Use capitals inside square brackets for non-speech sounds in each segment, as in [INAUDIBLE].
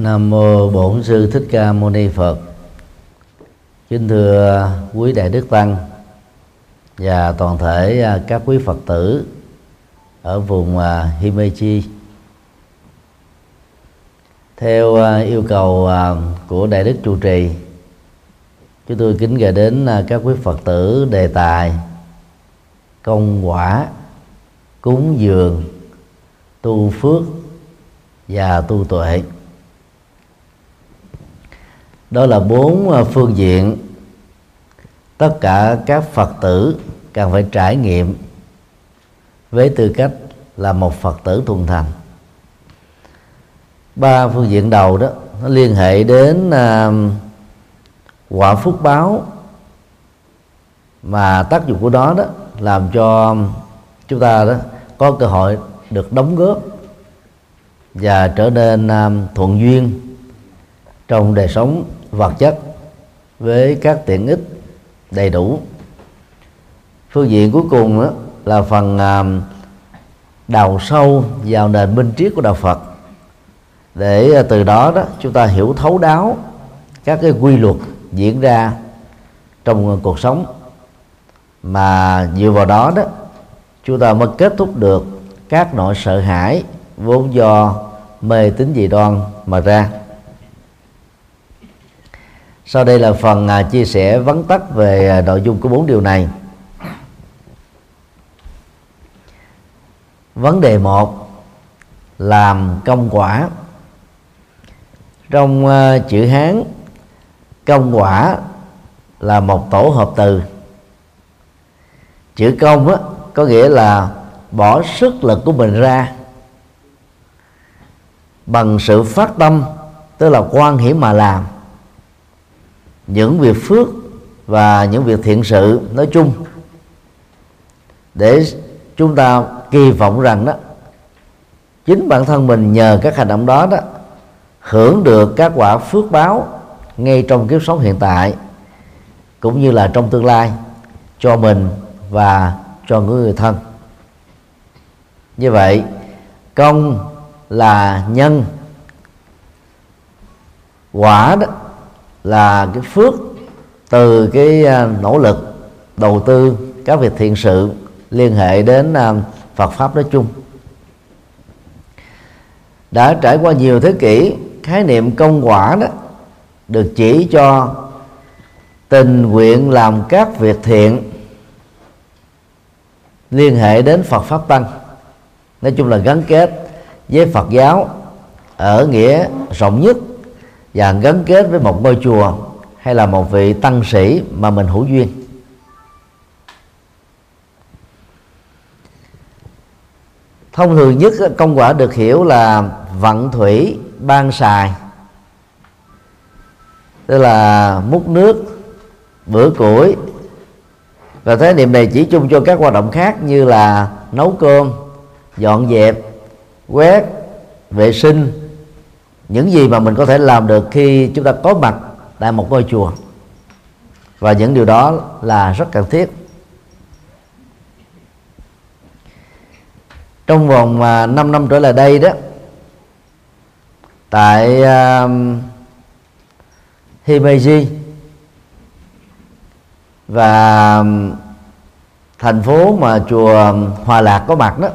Nam mô Bổn sư Thích Ca Mâu Ni Phật. Kính thưa quý đại đức tăng và toàn thể à, các quý Phật tử ở vùng à, Himeji. Theo à, yêu cầu của đại đức trụ trì, chúng tôi kính gửi đến các quý Phật tử đề tài công quả, cúng dường, tu phước và tu tuệ đó là bốn à, phương diện. Tất cả các phật tử cần phải trải nghiệm với tư cách là một phật tử thuần thành. Ba phương diện đầu đó nó liên hệ đến uh, quả phúc báo. Mà tác dụng của đó đó làm cho chúng ta đó có cơ hội được đóng góp và trở nên uh, thuận duyên trong đời sống vật chất với các tiện ích đầy đủ. Phương diện cuối cùng đó là phần à, đào sâu vào nền minh triết của đạo Phật. Để à, từ đó đó, chúng ta hiểu thấu đáo các cái quy luật diễn ra trong cuộc sống. Mà dựa vào đó đó, chúng ta mới kết thúc được các nỗi sợ hãi vốn do mê tín dị đoan mà ra sau đây là phần à, chia sẻ vắn tắt về à, nội dung của bốn điều này. Vấn đề một làm công quả. Trong à, chữ hán công quả là một tổ hợp từ. Chữ công á, có nghĩa là bỏ sức lực của mình ra bằng sự phát tâm tức là quan hiểm mà làm những việc phước và những việc thiện sự nói chung. Để chúng ta kỳ vọng rằng đó, chính bản thân mình nhờ các hành động đó đó, hưởng được các quả phước báo ngay trong kiếp sống hiện tại, cũng như là trong tương lai, cho mình và cho người thân. Như vậy, công là nhân, quả đó là cái phước từ cái à, nỗ lực đầu tư các việc thiện sự liên hệ đến à, Phật pháp nói chung. Đã trải qua nhiều thế kỷ, khái niệm công quả đó được chỉ cho tình nguyện làm các việc thiện liên hệ đến Phật pháp tăng. Nói chung là gắn kết với Phật giáo ở nghĩa rộng nhất và gắn kết với một ngôi chùa hay là một vị tăng sĩ mà mình hữu duyên. Thông thường nhất công quả được hiểu là vận thủy, ban xài, tức là múc nước, bữa củi. Và thế niệm này chỉ chung cho các hoạt động khác như là nấu cơm, dọn dẹp, quét, vệ sinh những gì mà mình có thể làm được khi chúng ta có mặt tại một ngôi chùa. Và những điều đó là rất cần thiết. Trong vòng à, 5 năm trở lại đây đó tại uh, Himeji và à, thành phố mà chùa Hòa Lạc có mặt đó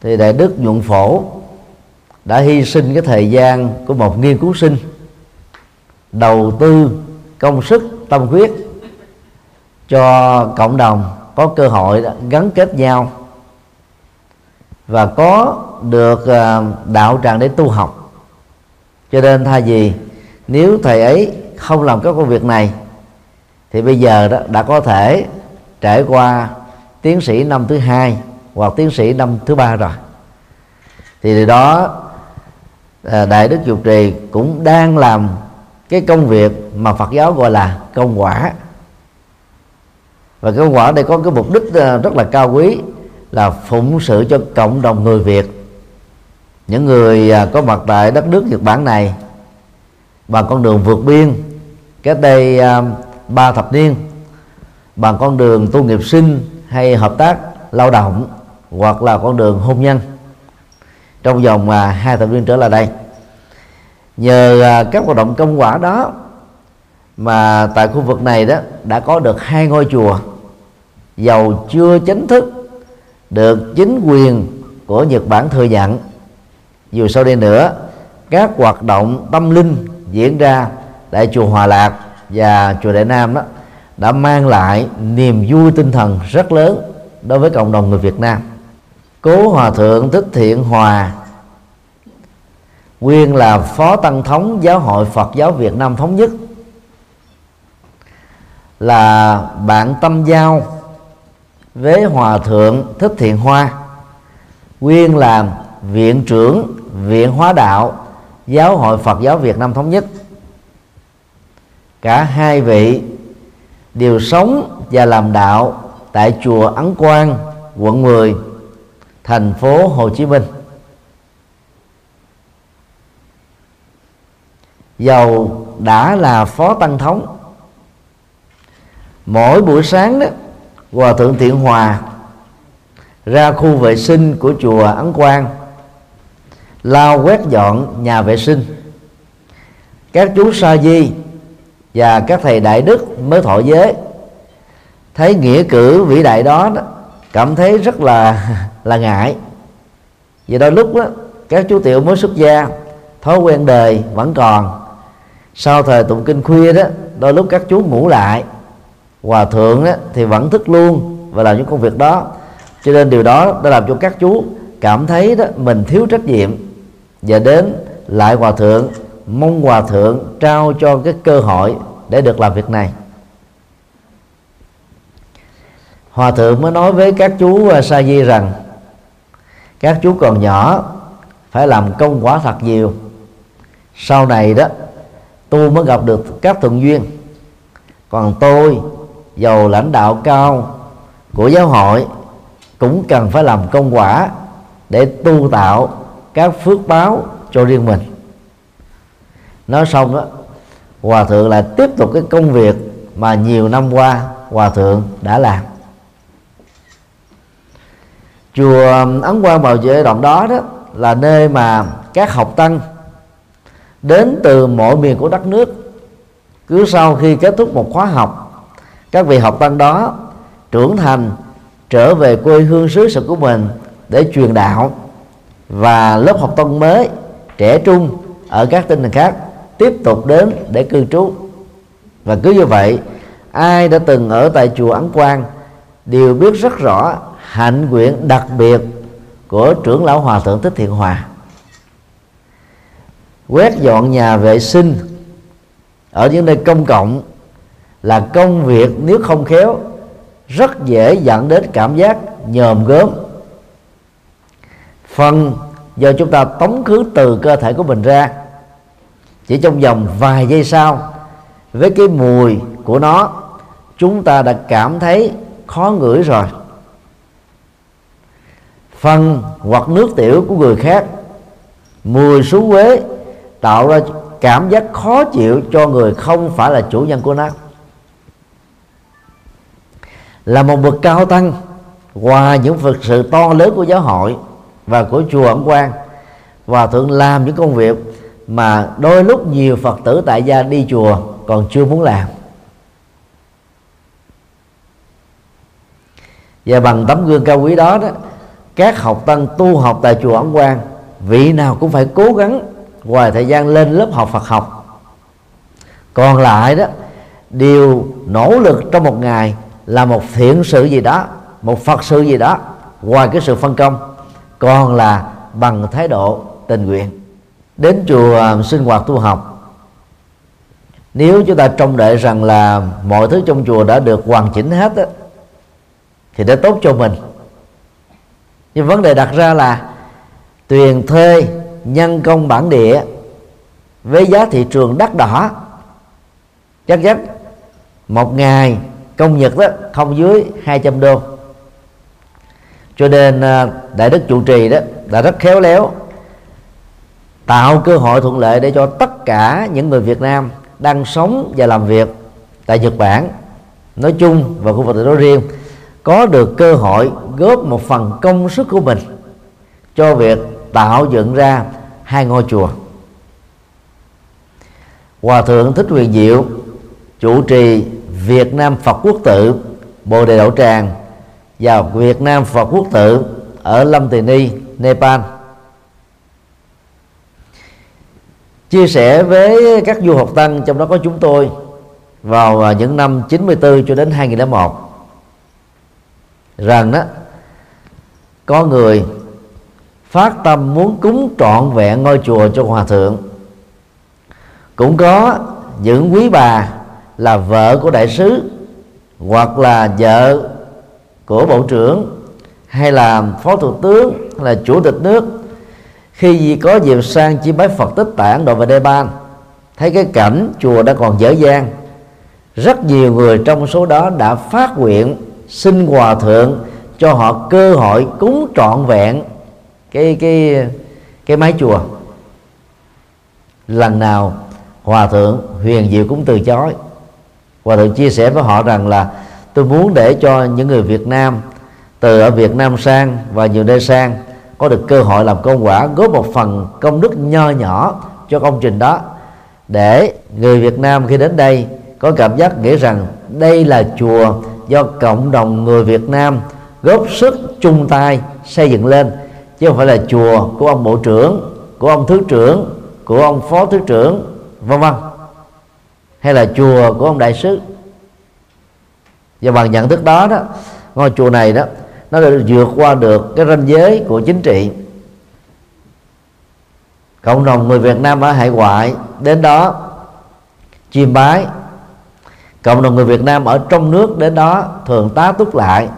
thì đại đức nhuận phổ đã hy sinh cái thời gian của một nghiên cứu sinh, đầu tư công sức, tâm huyết cho cộng đồng có cơ hội gắn kết nhau và có được à, đạo tràng để tu học. Cho nên thay vì nếu thầy ấy không làm các công việc này, thì bây giờ đó đã có thể trải qua tiến sĩ năm thứ hai hoặc tiến sĩ năm thứ ba rồi. Thì điều đó Ờ, đại đức chủ trì cũng đang làm cái công việc mà phật giáo gọi là công quả. Và công quả đây có cái mục đích ờ, rất là cao quý, là phụng sự cho cộng đồng người việt. Những người ờ, có mặt tại đất nước nhật bản này, bằng con đường vượt biên, cách đây ba thập niên, bằng con đường tu nghiệp sinh hay hợp tác lao động, hoặc là con đường hôn nhân trong vòng mà hai thập niên trở lại đây. Nhờ à, các hoạt động công quả đó mà tại khu vực này đó đã có được hai ngôi chùa giàu chưa chính thức, được chính quyền của Nhật Bản thừa nhận. Dù sau đây nữa, các hoạt động tâm linh diễn ra tại chùa Hòa Lạc và chùa Đại Nam đó đã mang lại niềm vui tinh thần rất lớn đối với cộng đồng người Việt Nam cố hòa thượng thích thiện hòa. Nguyên là phó tăng thống giáo hội Phật giáo Việt Nam thống nhất. Là bạn tâm giao với hòa thượng thích thiện hoa. Nguyên là viện trưởng viện hóa đạo giáo hội Phật giáo Việt Nam thống nhất. Cả hai vị đều sống và làm đạo tại chùa Ấn Quang, quận 10 thành phố Hồ Chí Minh. Dầu đã là phó tăng thống mỗi buổi sáng đó hòa thượng thiện hòa ra khu vệ sinh của chùa ấn quang lao quét dọn nhà vệ sinh. Các chú sa di và các thầy đại đức mới thọ giới thấy nghĩa cử vĩ đại đó, đó cảm thấy rất là là ngại. Vì đôi lúc đó các chú tiểu mới xuất gia thói quen đời vẫn còn. Sau thời tụng kinh khuya đó đôi lúc các chú ngủ lại. Hòa thượng đó, thì vẫn thức luôn và làm những công việc đó. Cho nên điều đó đã làm cho các chú cảm thấy đó mình thiếu trách nhiệm. Và đến lại hòa thượng mong hòa thượng trao cho cái cơ hội để được làm việc này. Hòa thượng mới nói với các chú và sa di rằng các chú còn nhỏ phải làm công quả thật nhiều. Sau này đó, tôi mới gặp được các thuận duyên. Còn tôi, giàu lãnh đạo cao của giáo hội, cũng cần phải làm công quả để tu tạo các phước báo cho riêng mình. Nói xong đó, hòa thượng lại tiếp tục cái công việc mà nhiều năm qua hòa thượng đã làm chùa ấn quang vào giai đoạn đó đó là nơi mà các học tăng đến từ mọi miền của đất nước. Cứ sau khi kết thúc một khóa học, các vị học tăng đó trưởng thành trở về quê hương xứ sở của mình để truyền đạo. Và lớp học tăng mới, trẻ trung ở các tinh thần khác tiếp tục đến để cư trú. Và cứ như vậy, ai đã từng ở tại chùa Ấn Quang đều biết rất rõ hạnh nguyện đặc biệt của trưởng lão hòa thượng thích thiện hòa. Quét dọn nhà vệ sinh ở những nơi công cộng là công việc nếu không khéo, rất dễ dẫn đến cảm giác nhòm gớm. Phần do chúng ta tống khứ từ cơ thể của mình ra, chỉ trong vòng vài giây sau, với cái mùi của nó, chúng ta đã cảm thấy khó ngửi rồi phân hoặc nước tiểu của người khác. Mùi xú quế tạo ra cảm giác khó chịu cho người không phải là chủ nhân của nó. Là một bậc cao tăng qua những vật sự to lớn của giáo hội và của chùa ẩn quan và thượng làm những công việc mà đôi lúc nhiều phật tử tại gia đi chùa còn chưa muốn làm. Và bằng tấm gương cao quý đó đó các học tăng tu học tại chùa ẩn quan vị nào cũng phải cố gắng ngoài thời gian lên lớp học Phật học. Còn lại đó đều nỗ lực trong một ngày là một thiện sự gì đó một phật sự gì đó ngoài cái sự phân công còn là bằng thái độ tình nguyện. Đến chùa um, sinh hoạt tu học. Nếu chúng ta trông đợi rằng là mọi thứ trong chùa đã được hoàn chỉnh hết đó, thì đã tốt cho mình nhưng vấn đề đặt ra là tiền thuê nhân công bản địa với giá thị trường đắt đỏ. Chắc chắn một ngày công nhật đó không dưới 200 đô. Cho nên à, đại đức trụ trì đó đã rất khéo léo, tạo cơ hội thuận lợi để cho tất cả những người Việt Nam đang sống và làm việc tại Nhật Bản, nói chung và khu vực nói riêng có được cơ hội góp một phần công sức của mình cho việc tạo dựng ra hai ngôi chùa. Hòa thượng thích huyền diệu chủ trì Việt Nam Phật Quốc tự Bồ Đề Đậu Tràng và Việt Nam Phật Quốc tự ở Lâm Tỳ Ni, Nepal. Chia sẻ với các du học tăng trong đó có chúng tôi vào à, những năm 94 cho đến 2001 rằng đó, có người phát tâm muốn cúng trọn vẹn ngôi chùa cho hòa thượng. Cũng có những quý bà là vợ của đại sứ hoặc là vợ của bộ trưởng hay là phó thủ tướng hay là chủ tịch nước. Khi có dịp sang chi bái Phật tích tản đồ về Đê Ban, thấy cái cảnh chùa đã còn dở dang, rất nhiều người trong số đó đã phát nguyện xin hòa thượng cho họ cơ hội cúng trọn vẹn cái cái cái mái chùa. Lần nào hòa thượng huyền diệu cũng từ chối. Hòa thượng chia sẻ với họ rằng là, tôi muốn để cho những người Việt Nam, từ ở Việt Nam sang và nhiều nơi sang, có được cơ hội làm công quả, góp một phần công đức nho nhỏ cho công trình đó. Để người Việt Nam khi đến đây có cảm giác nghĩ rằng đây là chùa do cộng đồng người Việt Nam góp sức chung tay xây dựng lên, chứ không phải là chùa của ông bộ trưởng, của ông thứ trưởng, của ông phó thứ trưởng, vân vân, hay là chùa của ông đại sứ. Và bằng nhận thức đó đó, ngôi chùa này đó, nó đã vượt qua được cái ranh giới của chính trị. Cộng đồng người Việt Nam ở hải ngoại, đến đó chiêm bái cộng đồng người Việt Nam ở trong nước đến đó thường tá túc lại,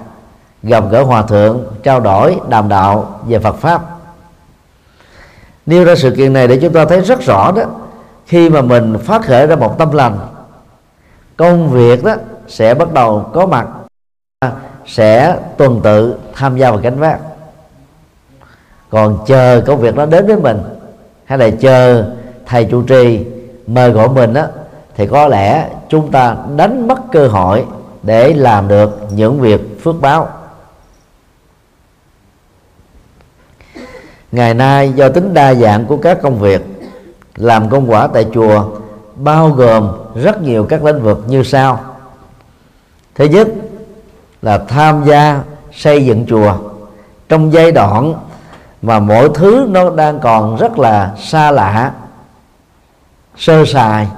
gặp gỡ hòa thượng, trao đổi, đàm đạo về Phật pháp. Nêu ra sự kiện này để chúng ta thấy rất rõ đó, khi mà mình phát khởi ra một tâm lành, công việc đó sẽ bắt đầu có mặt, sẽ tuần tự tham gia vào cánh vác. Còn chờ công việc đó đến với mình, hay là chờ thầy chủ trì mời gọi mình đó thì có lẽ chúng ta đánh mất cơ hội để làm được những việc phước báo. Ngày nay, do tính đa dạng của các công việc, làm công quả tại chùa bao gồm rất nhiều các lĩnh vực như sau. Thứ nhất là tham gia xây dựng chùa. Trong giai đoạn mà mọi thứ nó đang còn rất là xa lạ, sơ sài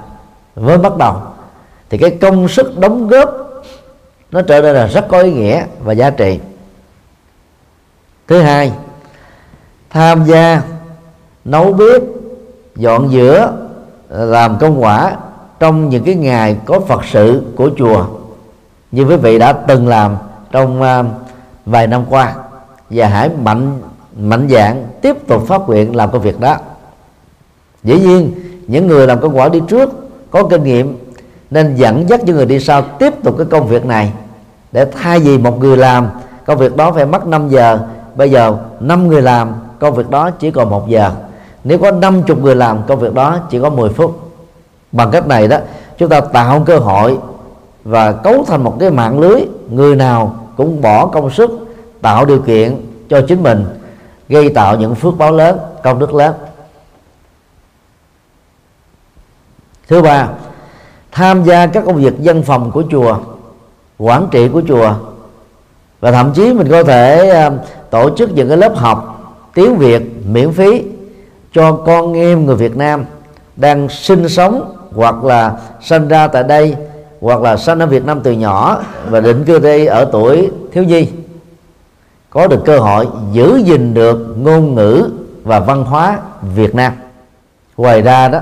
với bắt đầu. Thì cái công sức đóng góp nó trở nên là rất có ý nghĩa và giá trị. Thứ hai tham gia nấu bếp dọn dữa làm công quả trong những cái ngày có phật sự của chùa như quý vị đã từng làm trong uh, vài năm qua. Và hãy mạnh mạnh dạng tiếp tục phát nguyện làm công việc đó. Dĩ nhiên những người làm công quả đi trước có kinh nghiệm, nên dẫn dắt những người đi sau tiếp tục cái công việc này. Để thay vì một người làm, công việc đó phải mất 5 giờ. Bây giờ năm người làm, công việc đó chỉ còn một giờ. Nếu có 50 người làm, công việc đó chỉ có 10 phút. Bằng cách này đó, chúng ta tạo cơ hội và cấu thành một cái mạng lưới. Người nào cũng bỏ công sức, tạo điều kiện cho chính mình, gây tạo những phước báo lớn, công đức lớn. Thứ ba, tham gia các công việc dân phòng của chùa, quản trị của chùa. Và thậm chí mình có thể à, tổ chức những cái lớp học tiếng việt miễn phí cho con em người việt nam đang sinh sống hoặc là sinh ra tại đây hoặc là sinh ở Việt Nam từ nhỏ và định cư đây ở tuổi thiếu nhi. Có được cơ hội giữ gìn được ngôn ngữ và văn hóa Việt Nam. Ngoài ra đó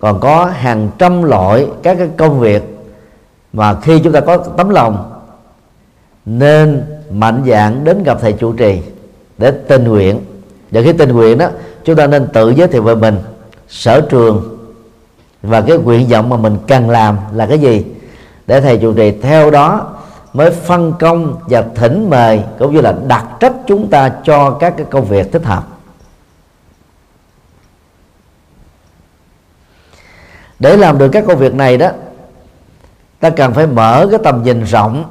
còn có hàng trăm loại các cái công việc mà khi chúng ta có tấm lòng, nên mạnh dạng đến gặp thầy chủ trì để tình nguyện. Và khi tình nguyện đó, chúng ta nên tự giới thiệu về mình, sở trường và cái nguyện vọng mà mình cần làm là cái gì để thầy chủ trì theo đó mới phân công và thỉnh mời cũng như là đặt trách chúng ta cho các cái công việc thích hợp. Để làm được các công việc này đó, ta cần phải mở cái tầm nhìn rộng.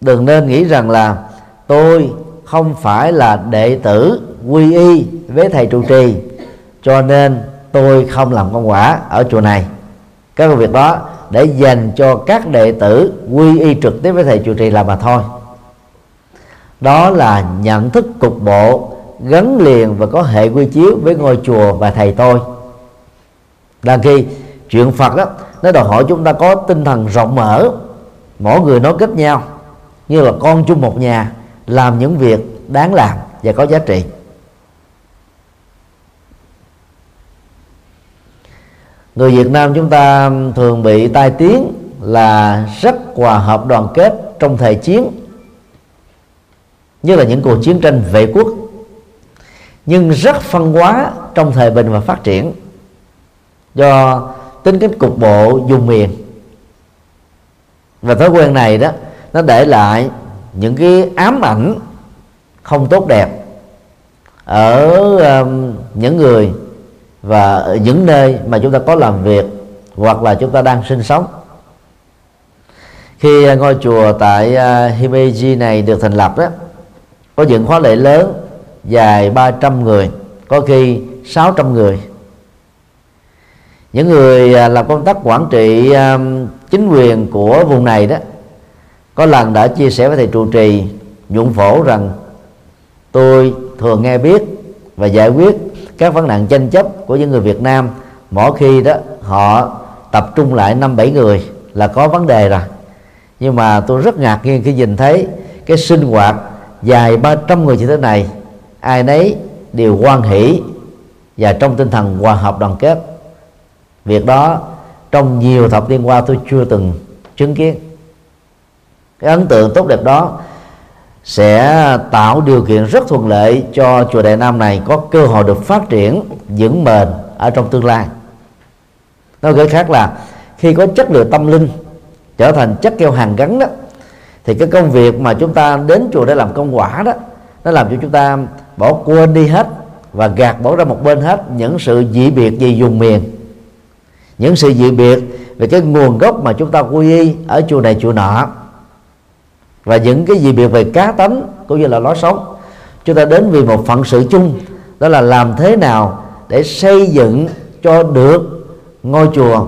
Đừng nên nghĩ rằng là tôi không phải là đệ tử quy y với thầy trụ trì, cho nên tôi không làm công quả ở chùa này. Các công việc đó để dành cho các đệ tử quy y trực tiếp với thầy trụ trì làm mà thôi. Đó là nhận thức cục bộ gắn liền và có hệ quy chiếu với ngôi chùa và thầy tôi. Đang khi chuyện phật đó nó đòi hỏi chúng ta có tinh thần rộng mở, mỗi người nói kết nhau, như là con chung một nhà, làm những việc đáng làm và có giá trị. Người Việt Nam chúng ta thường bị tai tiếng là rất hòa hợp đoàn kết trong thời chiến, như là những cuộc chiến tranh vệ quốc, nhưng rất phân hóa trong thời bình và phát triển. Do tính cách cục bộ dùng miền. Và thói quen này đó nó để lại những cái ám ảnh không tốt đẹp ở um, những người và ở những nơi mà chúng ta có làm việc hoặc là chúng ta đang sinh sống. Khi uh, ngôi chùa tại uh, Himeji này được thành lập đó có những khóa lễ lớn dài 300 người có khi 600 người những người à, làm công tác quản trị à, chính quyền của vùng này đó, có lần đã chia sẻ với thầy trụ trì nhuận phổ rằng, tôi thường nghe biết và giải quyết các vấn nạn tranh chấp của những người Việt Nam. Mỗi khi đó, họ tập trung lại năm bảy người là có vấn đề rồi. Nhưng mà tôi rất ngạc nhiên khi nhìn thấy cái sinh hoạt dài 300 người như thế này. Ai nấy đều quan hỷ và trong tinh thần hòa hợp đoàn kết việc đó trong nhiều thập niên qua tôi chưa từng chứng kiến. Cái ấn tượng tốt đẹp đó sẽ tạo điều kiện rất thuận lợi cho chùa Đại Nam này có cơ hội được phát triển vững bền ở trong tương lai. Nói cái khác là khi có chất lượng tâm linh trở thành chất keo hàng gắn đó, thì cái công việc mà chúng ta đến chùa để làm công quả đó, nó làm cho chúng ta bỏ quên đi hết và gạt bỏ ra một bên hết những sự dị biệt về dùng miền những sự dị biệt về cái nguồn gốc mà chúng ta quy y ở chùa này, chùa nọ. Và những cái dị biệt về cá tánh cũng như là lối sống. Chúng ta đến vì một phận sự chung, đó là làm thế nào để xây dựng cho được ngôi chùa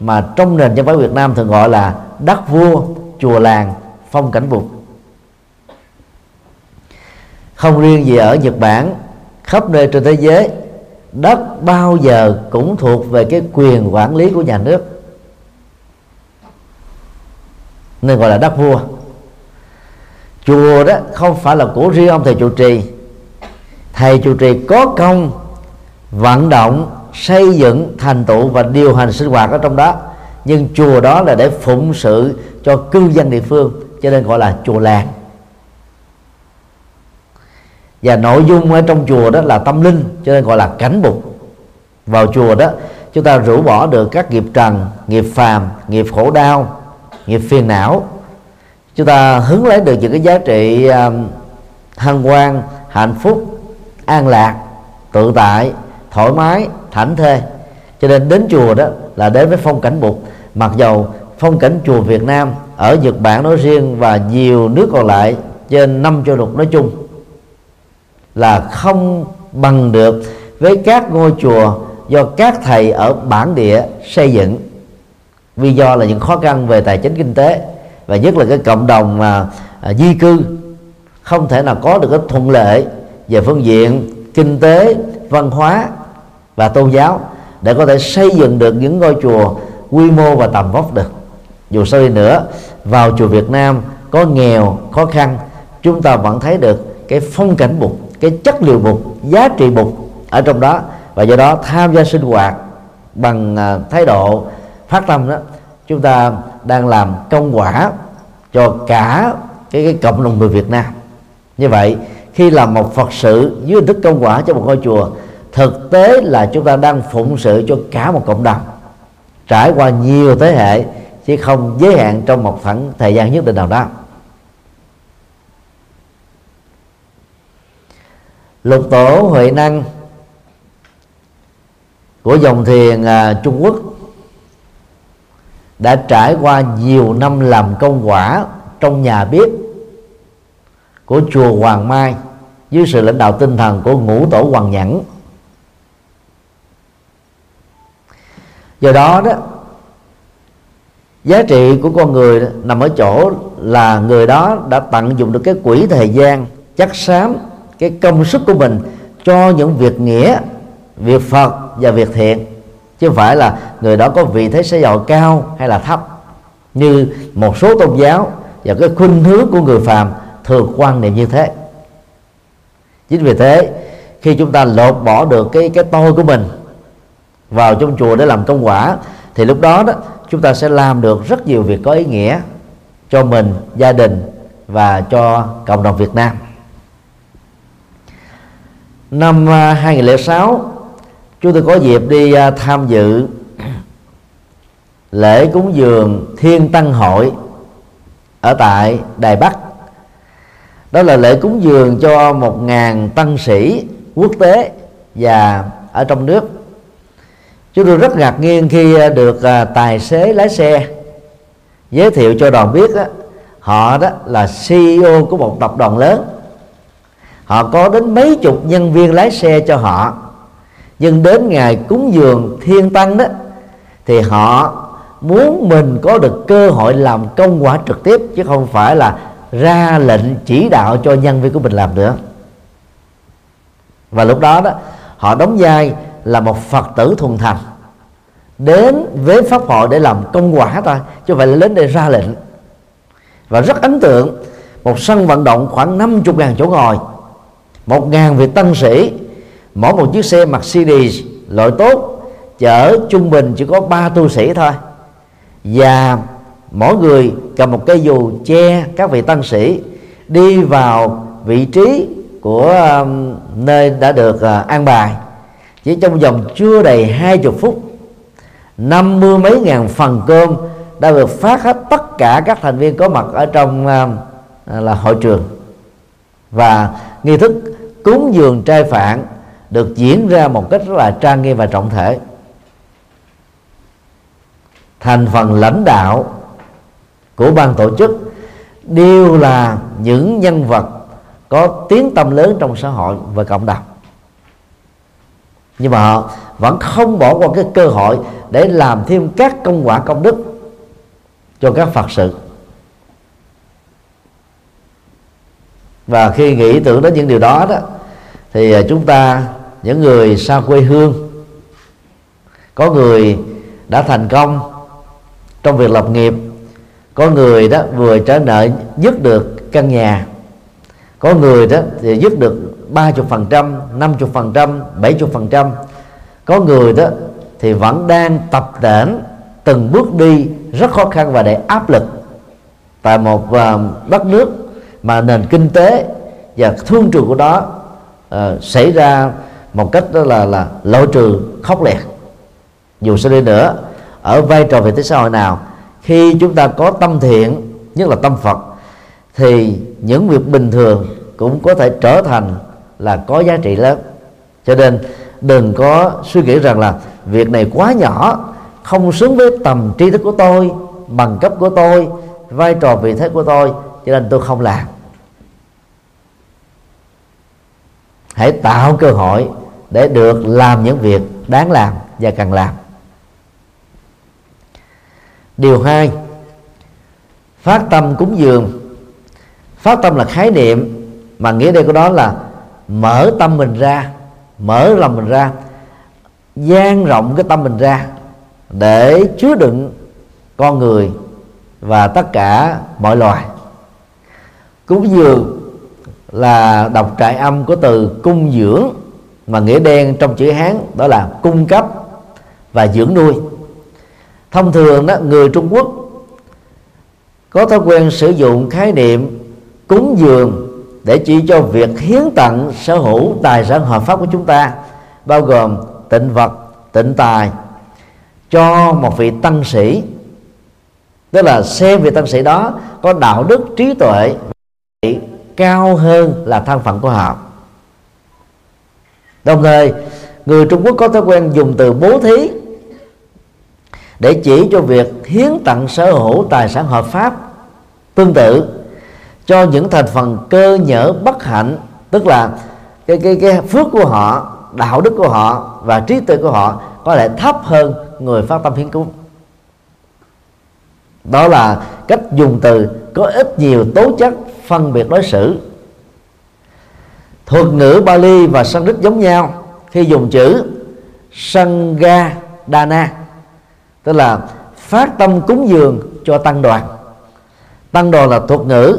mà trong nền văn hóa Việt Nam thường gọi là đất vua, chùa làng, phong cảnh vùng không riêng gì ở Nhật Bản, khắp nơi trên thế giới đất bao giờ cũng thuộc về cái quyền quản lý của nhà nước. Nên gọi là đất vua. Chùa đó không phải là của riêng ông thầy trụ trì. Thầy trụ trì có công vận động, xây dựng, thành tựu và điều hành sinh hoạt ở trong đó. Nhưng chùa đó là để phụng sự cho cư dân địa phương, cho nên gọi là chùa làng và nội dung ở trong chùa đó là tâm linh cho nên gọi là cảnh bục. Vào chùa đó chúng ta rũ bỏ được các nghiệp trần nghiệp phàm nghiệp khổ đau nghiệp phiền não. Chúng ta hứng lấy được những cái giá trị um, hân hoan hạnh phúc an lạc tự tại thoải mái thảnh thê. Cho nên đến chùa đó là đến với phong cảnh bục. Mặc dầu phong cảnh chùa Việt Nam ở Nhật Bản nói riêng và nhiều nước còn lại trên năm châu lục nói chung là không bằng được với các ngôi chùa do các thầy ở bản địa xây dựng. Vì do là những khó khăn về tài chính kinh tế và nhất là cái cộng đồng mà à, di cư không thể nào có được cái thuận lợi về phương diện kinh tế văn hóa và tôn giáo để có thể xây dựng được những ngôi chùa quy mô và tầm vóc được. Dù sao đi nữa vào chùa Việt Nam có nghèo khó khăn chúng ta vẫn thấy được cái phong cảnh bục cái chất liệu mục giá trị mục ở trong đó. Và do đó tham gia sinh hoạt bằng à, thái độ phát tâm đó chúng ta đang làm công quả cho cả cái, cái cộng đồng người Việt Nam. Như vậy khi làm một Phật sự dưới hình thức công quả cho một ngôi chùa thực tế là chúng ta đang phụng sự cho cả một cộng đồng trải qua nhiều thế hệ chứ không giới hạn trong một khoảng thời gian nhất định nào đó. Lục tổ huệ năng của dòng thiền à, Trung Quốc đã trải qua nhiều năm làm công quả trong nhà bếp của chùa Hoàng Mai dưới sự lãnh đạo tinh thần của ngũ tổ Hoàng Nhẫn. Do đó đó giá trị của con người nằm ở chỗ là người đó đã tận dụng được cái quỹ thời gian chắc xám cái công sức của mình cho những việc nghĩa, việc phật và việc thiện. Chứ không phải là người đó có vị thế xã hội cao hay là thấp. Như một số tôn giáo và cái khuynh hướng của người phàm thường quan niệm như thế. Chính vì thế, khi chúng ta lột bỏ được cái cái tôi của mình vào trong chùa để làm công quả, thì lúc đó đó, chúng ta sẽ làm được rất nhiều việc có ý nghĩa cho mình, gia đình và cho cộng đồng Việt Nam năm à, 2006 chúng tôi có dịp đi à, tham dự [CLEARS THROAT] lễ cúng dường thiên tăng hội ở tại Đài Bắc. Đó là lễ cúng dường cho một ngàn tăng sĩ quốc tế và ở trong nước. Chúng tôi rất ngạc nhiên khi à, được tài xế lái xe giới thiệu cho đoàn biết đó, họ đó là CEO của một tập đoàn lớn họ có đến mấy chục nhân viên lái xe cho họ. Nhưng đến ngày cúng dường thiên tăng đó, thì họ muốn mình có được cơ hội làm công quả trực tiếp, chứ không phải là ra lệnh chỉ đạo cho nhân viên của mình làm nữa. Và lúc đó đó, họ đóng vai là một phật tử thuần thành. Đến với pháp hội để làm công quả thôi, chứ không phải là đến để ra lệnh. Và rất ấn tượng, một sân vận động khoảng 50 ngàn chỗ ngồi một ngàn vị tăng sĩ. Mỗi một chiếc xe Mercedes loại tốt chở trung bình chỉ có ba tu sĩ thôi. Và mỗi người cầm một cây dù che các vị tăng sĩ đi vào vị trí của um, nơi đã được uh, an bài. Chỉ trong vòng chưa đầy hai chục phút năm mươi mấy ngàn phần cơm đã được phát hết tất cả các thành viên có mặt ở trong uh, là hội trường. Và nghi thức cúng dường trai phạn được diễn ra một cách rất là trang nghiêm và trọng thể. Thành phần lãnh đạo của ban tổ chức đều là những nhân vật có tiếng tâm lớn trong xã hội và cộng đồng. Nhưng mà họ vẫn không bỏ qua cái cơ hội để làm thêm các công quả công đức cho các phật sự. Và khi nghĩ tưởng đến những điều đó đó thì à, chúng ta những người xa quê hương có người đã thành công trong việc lập nghiệp có người đó vừa trả nợ dứt được căn nhà có người đó thì dứt được ba chục phần trăm năm chục phần trăm bảy chục phần trăm có người đó thì vẫn đang tập tễnh từng bước đi rất khó khăn và để áp lực tại một uh, đất nước mà nền kinh tế và thương trường của đó uh, xảy ra một cách đó là là lộ trừ khốc liệt. Dù sao đi nữa ở vai trò về thế xã hội nào khi chúng ta có tâm thiện nhất là tâm phật thì những việc bình thường cũng có thể trở thành là có giá trị lớn. Cho nên đừng có suy nghĩ rằng là việc này quá nhỏ không xứng với tầm tri thức của tôi bằng cấp của tôi vai trò vị thế của tôi cho nên tôi không làm. Hãy tạo cơ hội để được làm những việc đáng làm và cần làm. Điều hai, phát tâm cúng dường. Phát tâm là khái niệm mà nghĩa đây của đó là mở tâm mình ra, mở lòng mình ra dang rộng cái tâm mình ra để chứa đựng con người và tất cả mọi loài. Cúng dường là đọc trại âm của từ cung dưỡng, mà nghĩa đen trong chữ hán đó là cung cấp và dưỡng nuôi. Thông thường đó, người trung quốc có thói quen sử dụng khái niệm cúng dường để chỉ cho việc hiến tặng sở hữu tài sản hợp pháp của chúng ta, bao gồm tịnh vật, tịnh tài, cho một vị tăng sĩ. Tức là xem vị tăng sĩ đó có đạo đức trí tuệ cao hơn là thân phận của họ. Đồng thời, người trung quốc có thói quen dùng từ bố thí để chỉ cho việc hiến tặng sở hữu tài sản hợp pháp tương tự cho những thành phần cơ nhở bất hạnh, tức là cái cái cái phước của họ, đạo đức của họ và trí tuệ của họ có thể thấp hơn người phát tâm hiến cúng đó là cách dùng từ có ít nhiều tố chất phân biệt đối xử. Thuật ngữ Bali và Sanskrit giống nhau khi dùng chữ Sangha Dana tức là phát tâm cúng dường cho tăng đoàn. Tăng đoàn là thuật ngữ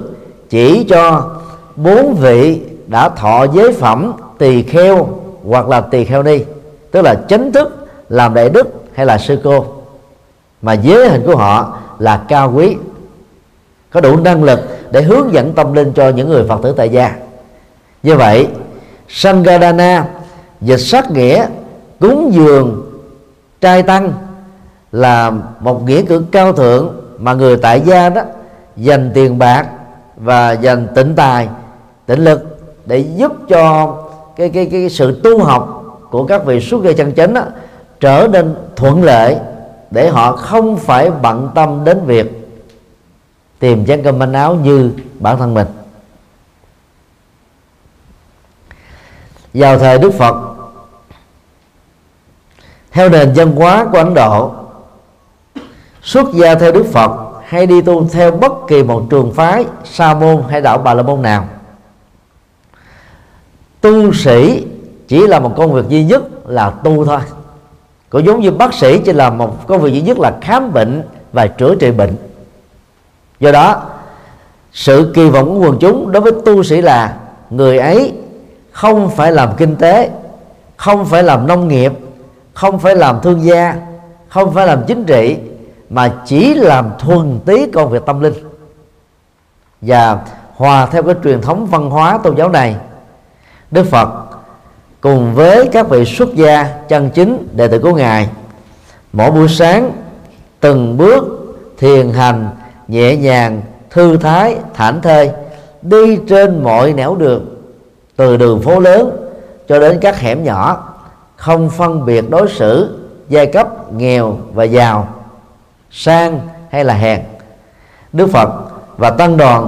chỉ cho bốn vị đã thọ giới phẩm tỳ kheo hoặc là tỳ kheo ni, tức là chính thức làm đại đức hay là sư cô. Mà giới hình của họ là cao quý có đủ năng lực để hướng dẫn tâm linh cho những người phật tử tại gia. Như vậy sangadana dịch sát nghĩa cúng dường trai tăng là một nghĩa cử cao thượng mà người tại gia đó dành tiền bạc và dành tịnh tài tịnh lực để giúp cho cái cái cái sự tu học của các vị xuất gia chân chánh đó, trở nên thuận lợi để họ không phải bận tâm đến việc tìm chén cơm manh áo như bản thân mình. Vào thời đức phật, theo nền văn hóa của ấn độ, xuất gia theo đức phật hay đi tu theo bất kỳ một trường phái, sa môn hay đạo bà la môn nào. Tu sĩ chỉ là một công việc duy nhất là tu thôi cũng giống như bác sĩ chỉ là một công việc duy nhất là khám bệnh và chữa trị bệnh. Do đó, sự kỳ vọng của quần chúng đối với tu sĩ là người ấy không phải làm kinh tế, không phải làm nông nghiệp, không phải làm thương gia, không phải làm chính trị, mà chỉ làm thuần tí công việc tâm linh. Và hòa theo cái truyền thống văn hóa tôn giáo này, đức phật cùng với các vị xuất gia chân chính đệ tử của ngài. Mỗi buổi sáng, từng bước thiền hành, nhẹ nhàng, thư thái, thảnh thơi, đi trên mọi nẻo đường, từ đường phố lớn cho đến các hẻm nhỏ, không phân biệt đối xử, giai cấp, nghèo và giàu, sang hay là hèn. Đức phật và tăng đoàn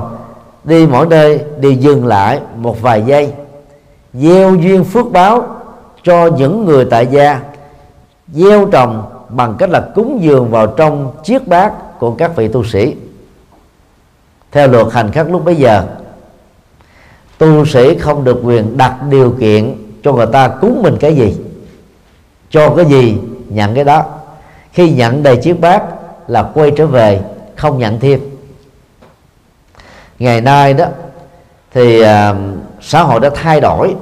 đi mỗi nơi đều dừng lại một vài giây gieo duyên phước báo cho những người tại gia. Gieo trồng bằng cách là cúng dường vào trong chiếc bát của các vị tu sĩ. Theo luật hành khắc lúc bấy giờ tu sĩ không được quyền đặt điều kiện cho người ta cúng mình cái gì cho cái gì nhận cái đó. Khi nhận đầy chiếc bát là quay trở về không nhận thêm. Ngày nay đó thì uh, xã hội đã thay đổi.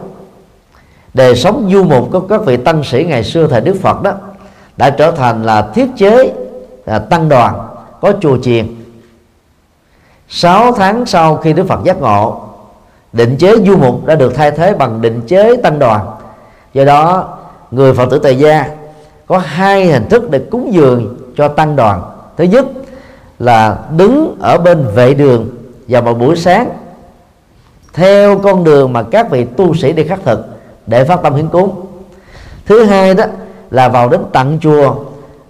Đời sống du mục của các vị tăng sĩ ngày xưa thời đức phật đó đã trở thành là thiết chế, là tăng đoàn, có chùa chiền. 6 tháng sau khi đức phật giác ngộ, định chế du mục đã được thay thế bằng định chế tăng đoàn. Do đó, người phật tử tại gia có hai hình thức để cúng dường cho tăng đoàn. Thứ nhất là đứng ở bên vệ đường vào một buổi sáng theo con đường mà các vị tu sĩ đi khắc thực để phát tâm hiến cúng. Thứ hai đó là vào đến tặng chùa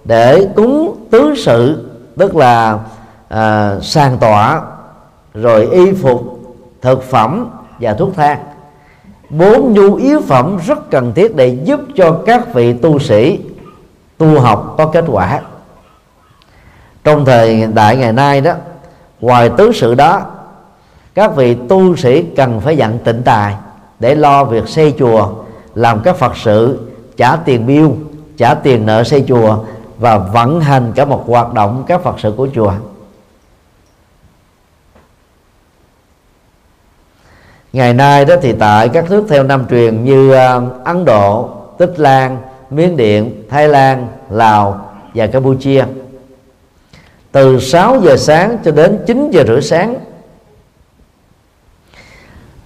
để cúng tứ sự tức là à, sàn tọa rồi y phục thực phẩm và thuốc thang. Bốn nhu yếu phẩm rất cần thiết để giúp cho các vị tu sĩ tu học có kết quả. Trong thời đại ngày nay đó ngoài tứ sự đó các vị tu sĩ cần phải dặn tịnh tài để lo việc xây chùa làm các phật sự trả tiền biêu, trả tiền nợ xây chùa và vận hành cả một hoạt động các phật sự của chùa. Ngày nay đó thì tại các nước theo năm truyền như à, ấn độ tích lan miến điện thái lan lào và campuchia. Từ 6 giờ sáng cho đến 9 giờ rưỡi sáng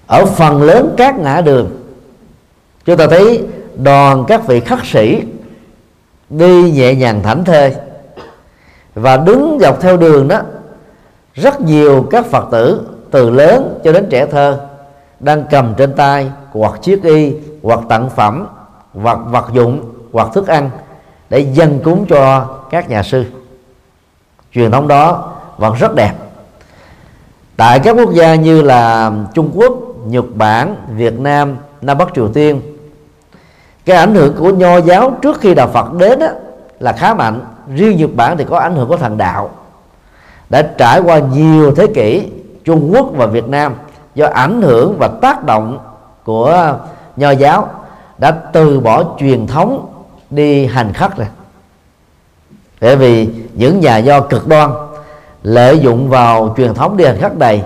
ở phần lớn các ngã đường chúng ta thấy đoàn các vị khắc sĩ đi nhẹ nhàng thảnh thơi và đứng dọc theo đường đó rất nhiều các phật tử từ lớn cho đến trẻ thơ đang cầm trên tay hoặc chiếc y hoặc tặng phẩm hoặc vật dụng hoặc thức ăn để dân cúng cho các nhà sư. Truyền thống đó vẫn rất đẹp. Tại các quốc gia như là Trung Quốc, Nhật Bản, Việt Nam, Nam Bắc Triều Tiên. Cái ảnh hưởng của nho giáo trước khi đạo Phật đến đó, là khá mạnh. Riêng Nhật Bản thì có ảnh hưởng của thần đạo. Đã trải qua nhiều thế kỷ Trung Quốc và Việt Nam do ảnh hưởng và tác động của nho giáo đã từ bỏ truyền thống đi hành khất rồi. Bởi vì những nhà do cực đoan lợi dụng vào truyền thống đi hành khất này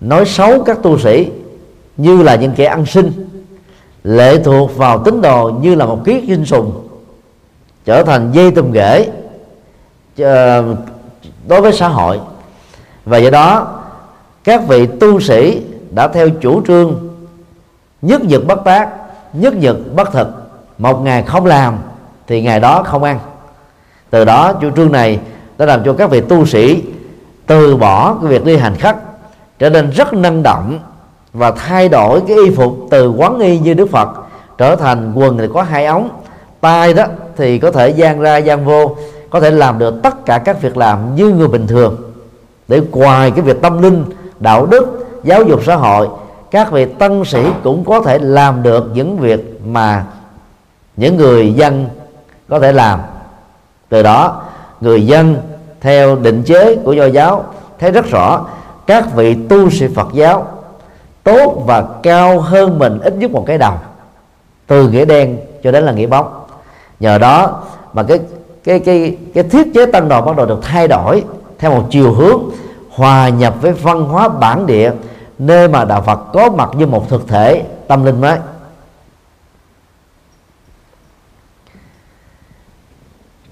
nói xấu các tu sĩ như là những kẻ ăn sinh lệ thuộc vào tín đồ như là một ký sinh sùng, trở thành dây tùm ghế ờ, đối với xã hội. Và do đó, các vị tu sĩ đã theo chủ trương nhất nhật bất tác nhất nhật bất thực. Một ngày không làm thì ngày đó không ăn. Từ đó, chủ trương này đã làm cho các vị tu sĩ từ bỏ cái việc đi hành khất trở nên rất năng động và thay đổi cái y phục từ quán y như đức phật, trở thành quần thì có hai ống tay đó thì có thể gian ra gian vô, có thể làm được tất cả các việc làm như người bình thường. Để ngoài cái việc tâm linh, đạo đức, giáo dục xã hội, các vị tân sĩ cũng có thể làm được những việc mà những người dân có thể làm. Từ đó, người dân theo định chế của do giáo thấy rất rõ các vị tu sĩ Phật giáo tốt và cao hơn mình ít nhất một cái đầu từ nghĩa đen cho đến là nghĩa bóng. Nhờ đó mà cái cái cái cái thiết chế tăng đoàn bắt đầu được thay đổi theo một chiều hướng hòa nhập với văn hóa bản địa nơi mà đạo Phật có mặt như một thực thể tâm linh mới.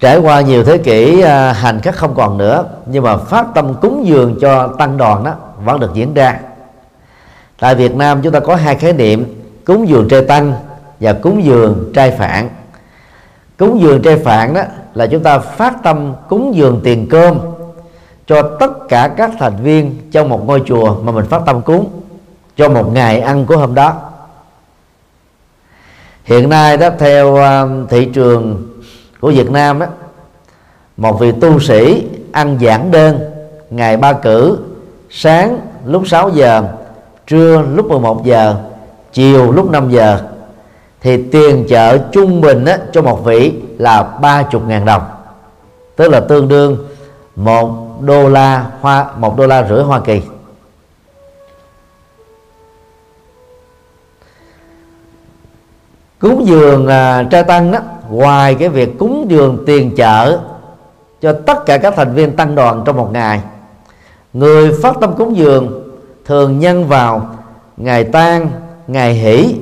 Trải qua nhiều thế kỷ à, hành khắc không còn nữa nhưng mà phát tâm cúng dường cho tăng đoàn đó vẫn được diễn ra tại Việt Nam chúng ta có hai khái niệm, cúng dường trai tăng và cúng dường trai phạn cúng dường trai phạn đó là chúng ta phát tâm cúng dường tiền cơm cho tất cả các thành viên trong một ngôi chùa mà mình phát tâm cúng cho một ngày ăn của hôm đó. Hiện nay đó, theo à, thị trường của Việt Nam đó một vị tu sĩ ăn giảng đơn, ngày ba cử, sáng lúc 6 giờ trưa lúc 11 giờ chiều lúc 5 giờ thì tiền chợ trung bình á, cho một vị là ba chục ngàn đồng. Tức là tương đương một đô la hoa một đô la rưỡi Hoa Kỳ. Cúng dường à, trai tăng đó ngoài cái việc cúng dường tiền chợ cho tất cả các thành viên tăng đoàn trong một ngày người phát tâm cúng dường thường nhân vào ngày tan, ngày hỷ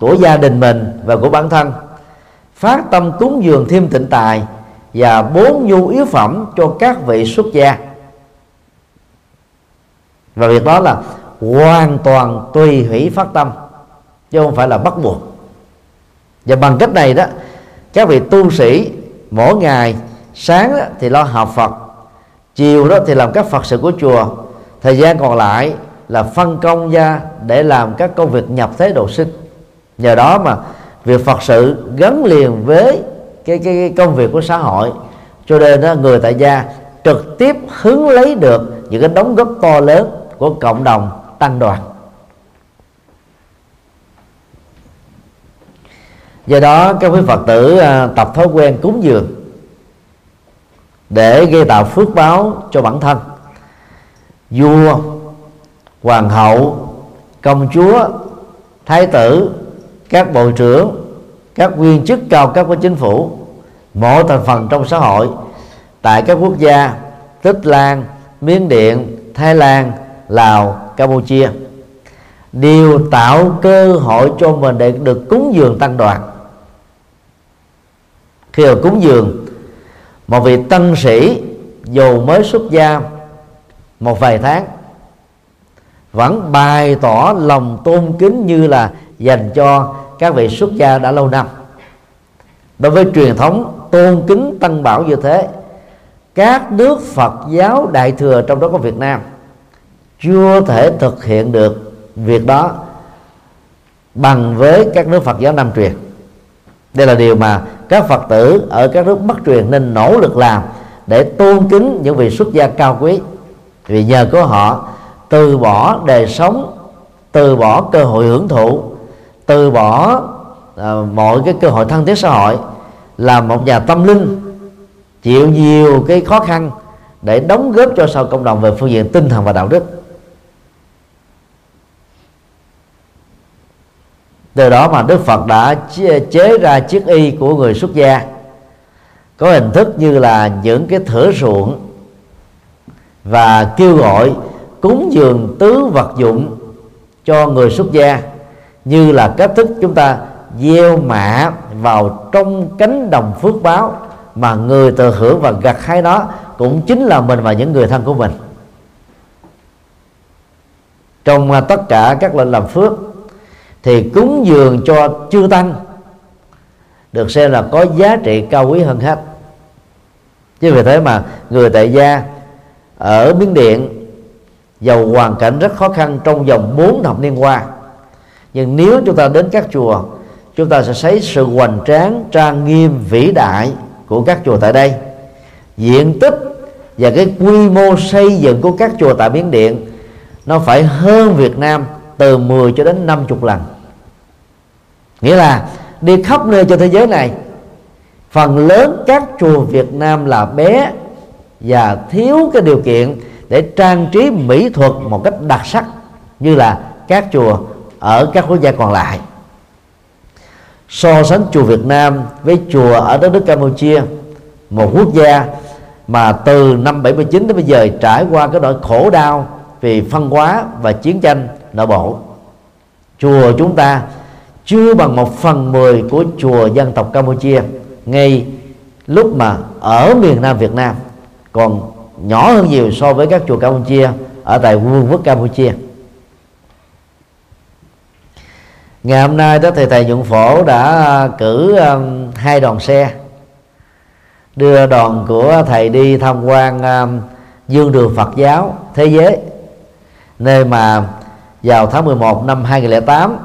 của gia đình mình và của bản thân. Phát tâm cúng dường thêm tịnh tài và bốn nhu yếu phẩm cho các vị xuất gia. Và việc đó là hoàn toàn tùy hủy phát tâm chứ không phải là bắt buộc. Và bằng cách này đó các vị tu sĩ mỗi ngày sáng đó thì lo học Phật chiều đó thì làm các Phật sự của chùa thời gian còn lại là phân công ra để làm các công việc nhập thế độ sinh. Nhờ đó mà việc Phật sự gắn liền với cái, cái, cái công việc của xã hội. Cho nên đó, người tại gia trực tiếp hứng lấy được những cái đóng góp to lớn của cộng đồng tăng đoàn. Do đó các quý phật tử à, tập thói quen cúng dường để gây tạo phước báo cho bản thân. Vua hoàng hậu, công chúa, thái tử, các bộ trưởng, các viên chức cao cấp của chính phủ, mỗi thành phần trong xã hội, tại các quốc gia tích lan, miến điện, thái lan, lào, campuchia, đều tạo cơ hội cho mình để được cúng dường tăng đoàn. Khi mà cúng dường, một vị tân sĩ dù mới xuất gia một vài tháng vẫn bày tỏ lòng tôn kính như là dành cho các vị xuất gia đã lâu năm. Đối với truyền thống tôn kính tăng bảo như thế, các nước Phật giáo đại thừa trong đó có Việt Nam chưa thể thực hiện được việc đó bằng với các nước Phật giáo Nam truyền. Đây là điều mà các Phật tử ở các nước Bắc truyền nên nỗ lực làm để tôn kính những vị xuất gia cao quý. Vì nhờ có họ từ bỏ đời sống từ bỏ cơ hội hưởng thụ từ bỏ à, mọi cái cơ hội thân thiết xã hội là một nhà tâm linh chịu nhiều cái khó khăn để đóng góp cho sau cộng đồng về phương diện tinh thần và đạo đức. Từ đó mà Đức Phật đã chế ra chiếc y của người xuất gia. Có hình thức như là những cái thửa ruộng và kêu gọi cúng dường tứ vật dụng cho người xuất gia, như là cách thức chúng ta gieo mạ vào trong cánh đồng phước báo mà người tự hưởng và gặt hái đó cũng chính là mình và những người thân của mình. Trong à, tất cả các lệnh làm phước thì cúng dường cho chư tăng được xem là có giá trị cao quý hơn hết. Chứ vì thế mà người tại gia ở miến điện dầu hoàn cảnh rất khó khăn trong vòng 4 thập niên qua. Nhưng nếu chúng ta đến các chùa, chúng ta sẽ thấy sự hoành tráng, trang nghiêm, vĩ đại của các chùa tại đây. Diện tích và cái quy mô xây dựng của các chùa tại Miến Điện, nó phải hơn Việt Nam từ 10 cho đến 50 lần. Nghĩa là đi khắp nơi trên thế giới này, phần lớn các chùa Việt Nam là bé và thiếu cái điều kiện để trang trí mỹ thuật một cách đặc sắc như là các chùa ở các quốc gia còn lại. So sánh chùa Việt Nam với chùa ở đất nước Campuchia, một quốc gia mà từ năm 79 đến bây giờ trải qua cái nỗi khổ đau vì phân hóa và chiến tranh nội bộ. Chùa chúng ta chưa bằng một phần mười của chùa dân tộc Campuchia ngay lúc mà ở miền Nam Việt Nam. Còn nhỏ hơn nhiều so với các chùa Campuchia ở tại vương quốc Campuchia. Ngày hôm nay đó thì thầy nhuận phổ đã à, cử um, hai đoàn xe đưa đoàn của thầy đi tham quan um, dương đường Phật giáo thế giới nơi mà vào tháng 11 năm 2008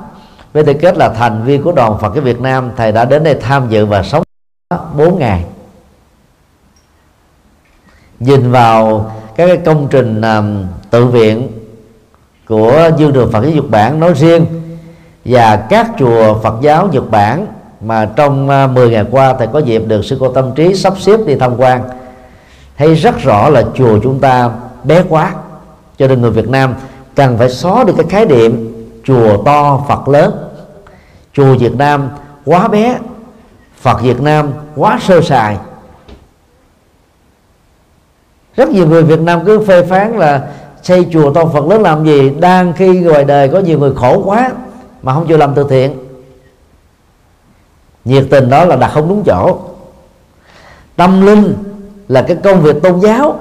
với tư cách là thành viên của đoàn Phật giáo Việt Nam thầy đã đến đây tham dự và sống 4 ngày nhìn vào các cái công trình um, tự viện của dương đường Phật giáo Nhật Bản nói riêng và các chùa Phật giáo Nhật Bản mà trong 10 ngày qua thầy có dịp được sư cô tâm trí sắp xếp đi tham quan thấy rất rõ là chùa chúng ta bé quá. Cho nên người Việt Nam cần phải xóa được cái khái niệm chùa to Phật lớn. Chùa Việt Nam quá bé Phật Việt Nam quá sơ sài rất nhiều người Việt Nam cứ phê phán là xây chùa to Phật lớn làm gì? Đang khi ngoài đời có nhiều người khổ quá mà không chịu làm từ thiện. Nhiệt tình đó là đặt không đúng chỗ. Tâm linh là cái công việc tôn giáo,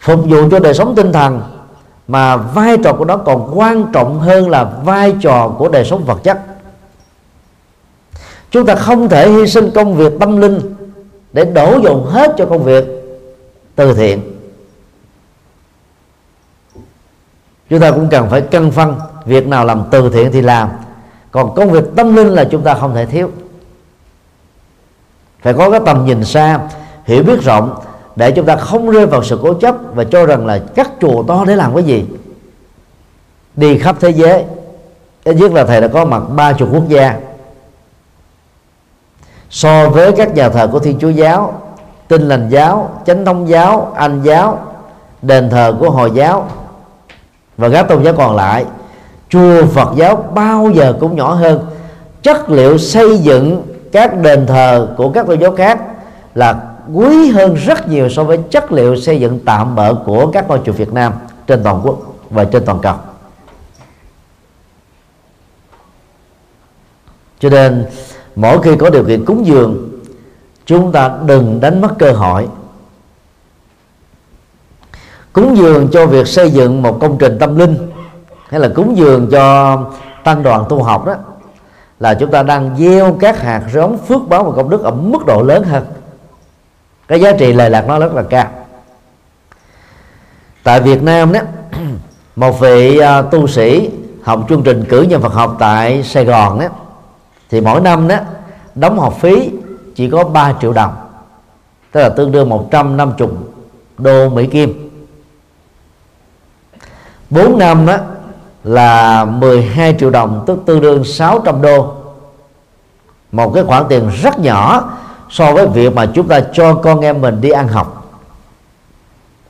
phục vụ cho đời sống tinh thần, mà vai trò của nó còn quan trọng hơn là vai trò của đời sống vật chất. Chúng ta không thể hy sinh công việc tâm linh để đổ dồn hết cho công việc từ thiện. Chúng ta cũng cần phải cân phân việc nào làm từ thiện thì làm. Còn công việc tâm linh là chúng ta không thể thiếu. Phải có cái tầm nhìn xa, hiểu biết rộng để chúng ta không rơi vào sự cố chấp và cho rằng là các chùa to để làm cái gì. Đi khắp thế giới, ít nhất là thầy đã có mặt ba chục quốc gia. So với các nhà thờ của thiên chúa giáo tinh lành giáo, chánh thống giáo, anh giáo, đền thờ của hồi giáo và các tôn giáo còn lại, chùa phật giáo bao giờ cũng nhỏ hơn chất liệu xây dựng các đền thờ của các tôn giáo khác là quý hơn rất nhiều so với chất liệu xây dựng tạm bỡ của các ngôi chùa Việt Nam trên toàn quốc và trên toàn cầu. Cho nên, mỗi khi có điều kiện cúng dường chúng ta đừng đánh mất cơ hội. Cúng dường cho việc xây dựng một công trình tâm linh, hay là cúng dường cho tăng đoàn tu học đó, là chúng ta đang gieo các hạt giống phước báo và công đức ở mức độ lớn hơn. Cái giá trị lệ lạc nó rất là cao. Tại Việt Nam đó, [CLEARS THROAT] một vị à, tu sĩ học chương trình cử nhân Phật học tại Sài Gòn đó, thì mỗi năm đó, đóng học phí chỉ có 3 triệu đồng, tức là tương đương 150 đô Mỹ Kim. 4 năm đó là 12 triệu đồng, tức tương đương 600 đô. Một cái khoản tiền rất nhỏ so với việc mà chúng ta cho con em mình đi ăn học.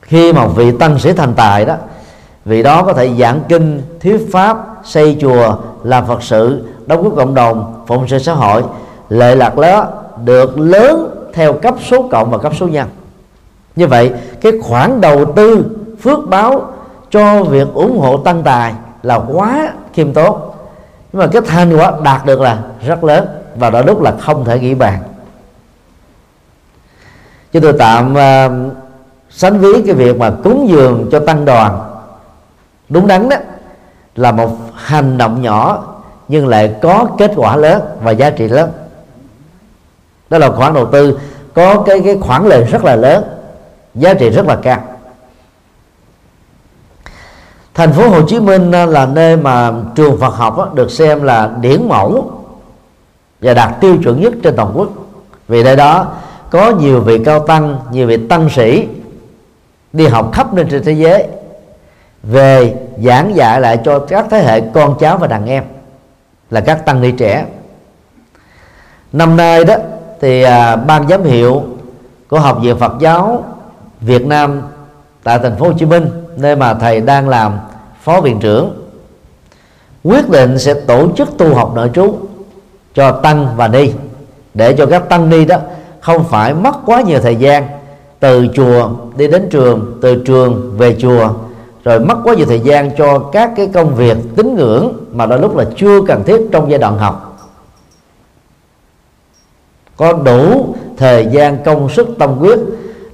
Khi mà vị tăng sĩ thành tài đó, vị đó có thể giảng kinh, thuyết pháp, xây chùa, làm phật sự, đóng góp cộng đồng, phụng sự xã hội, lệ lạc đó được lớn theo cấp số cộng và cấp số nhân. Như vậy cái khoản đầu tư phước báo cho việc ủng hộ tăng tài là quá khiêm tốn. Nhưng mà cái thành quả đạt được là rất lớn và đó lúc là không thể nghĩ bàn. Cho tôi tạm uh, sánh ví cái việc mà cúng dường cho tăng đoàn. Đúng đắn đó là một hành động nhỏ nhưng lại có kết quả lớn và giá trị lớn đó là khoản đầu tư có cái cái khoản lợi rất là lớn, giá trị rất là cao. Thành phố Hồ Chí Minh à, là nơi mà trường Phật học được xem là điển mẫu và đạt tiêu chuẩn nhất trên toàn quốc. Vì đây đó có nhiều vị cao tăng, nhiều vị tăng sĩ đi học khắp nơi trên thế giới, về giảng dạy lại cho các thế hệ con cháu và đàn em là các tăng ni trẻ. Năm nay đó thì à, ban giám hiệu của học viện Phật giáo Việt Nam tại thành phố Hồ Chí Minh nơi mà thầy đang làm phó viện trưởng quyết định sẽ tổ chức tu học nội trú cho tăng và ni. Để cho các tăng ni đó không phải mất quá nhiều thời gian từ chùa đi đến trường từ trường về chùa rồi mất quá nhiều thời gian cho các cái công việc tín ngưỡng mà đôi lúc là chưa cần thiết trong giai đoạn học có đủ thời gian công sức tâm quyết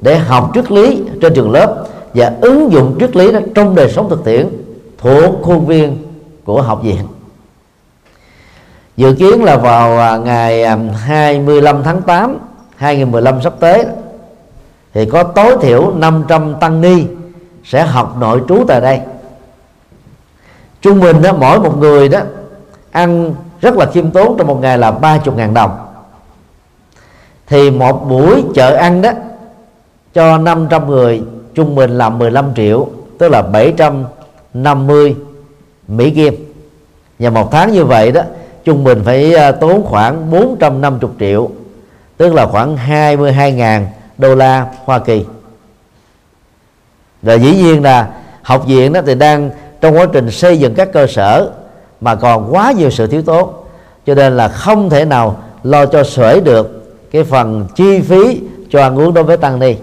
để học triết lý trên trường lớp và ứng dụng triết lý đó trong đời sống thực tiễn thuộc khuôn viên của học viện. Dự kiến là vào à, ngày à, 25 tháng 8 2015 sắp tới, thì có tối thiểu 500 tăng ni sẽ học nội trú tại đây. Trung bình đó, mỗi một người đó ăn rất là khiêm tốn trong một ngày là 30 ngàn đồng thì một buổi chợ ăn đó, cho 500 người, trung bình là 15 triệu, tức là 750 Mỹ Kim. Và một tháng như vậy đó, trung bình phải ờ, tốn khoảng 450 triệu, tức là khoảng 22.000 đô la Hoa Kỳ. Và dĩ nhiên là học viện đó thì đang, trong quá trình xây dựng các cơ sở, mà còn quá nhiều sự thiếu tốn cho nên là không thể nào lo cho sởi được cái phần chi phí cho ăn uống đối với tăng ni.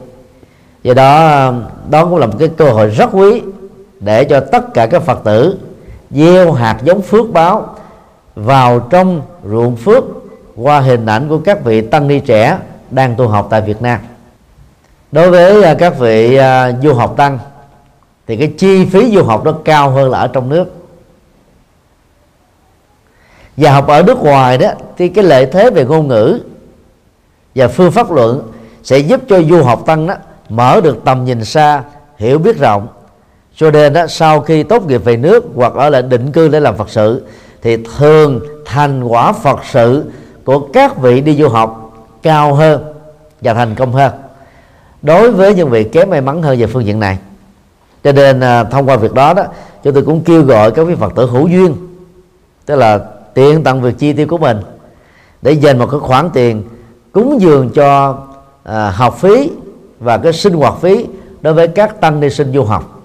Do đó đó cũng là một cái cơ hội rất quý để cho tất cả các phật tử gieo hạt giống phước báo vào trong ruộng phước qua hình ảnh của các vị tăng ni trẻ đang tu học tại Việt Nam. Đối với à, các vị à, du học tăng, thì cái chi phí du học nó cao hơn là ở trong nước. Và học ở nước ngoài đó, thì cái lợi thế về ngôn ngữ và phương pháp luận sẽ giúp cho du học tăng đó mở được tầm nhìn xa, hiểu biết rộng. Cho nên đó, sau khi tốt nghiệp về nước hoặc ở lại định cư để làm phật sự, thì thường thành quả phật sự của các vị đi du học cao hơn và thành công hơn. Đối với những vị kém may mắn hơn về phương diện này. Cho nên à, thông qua việc đó đó, chúng tôi cũng kêu gọi các vị phật tử hữu duyên, tức là tiện tặng việc chi tiêu của mình, để dành một cái khoản tiền cúng dường cho à, học phí và cái sinh hoạt phí đối với các tăng ni sinh du học.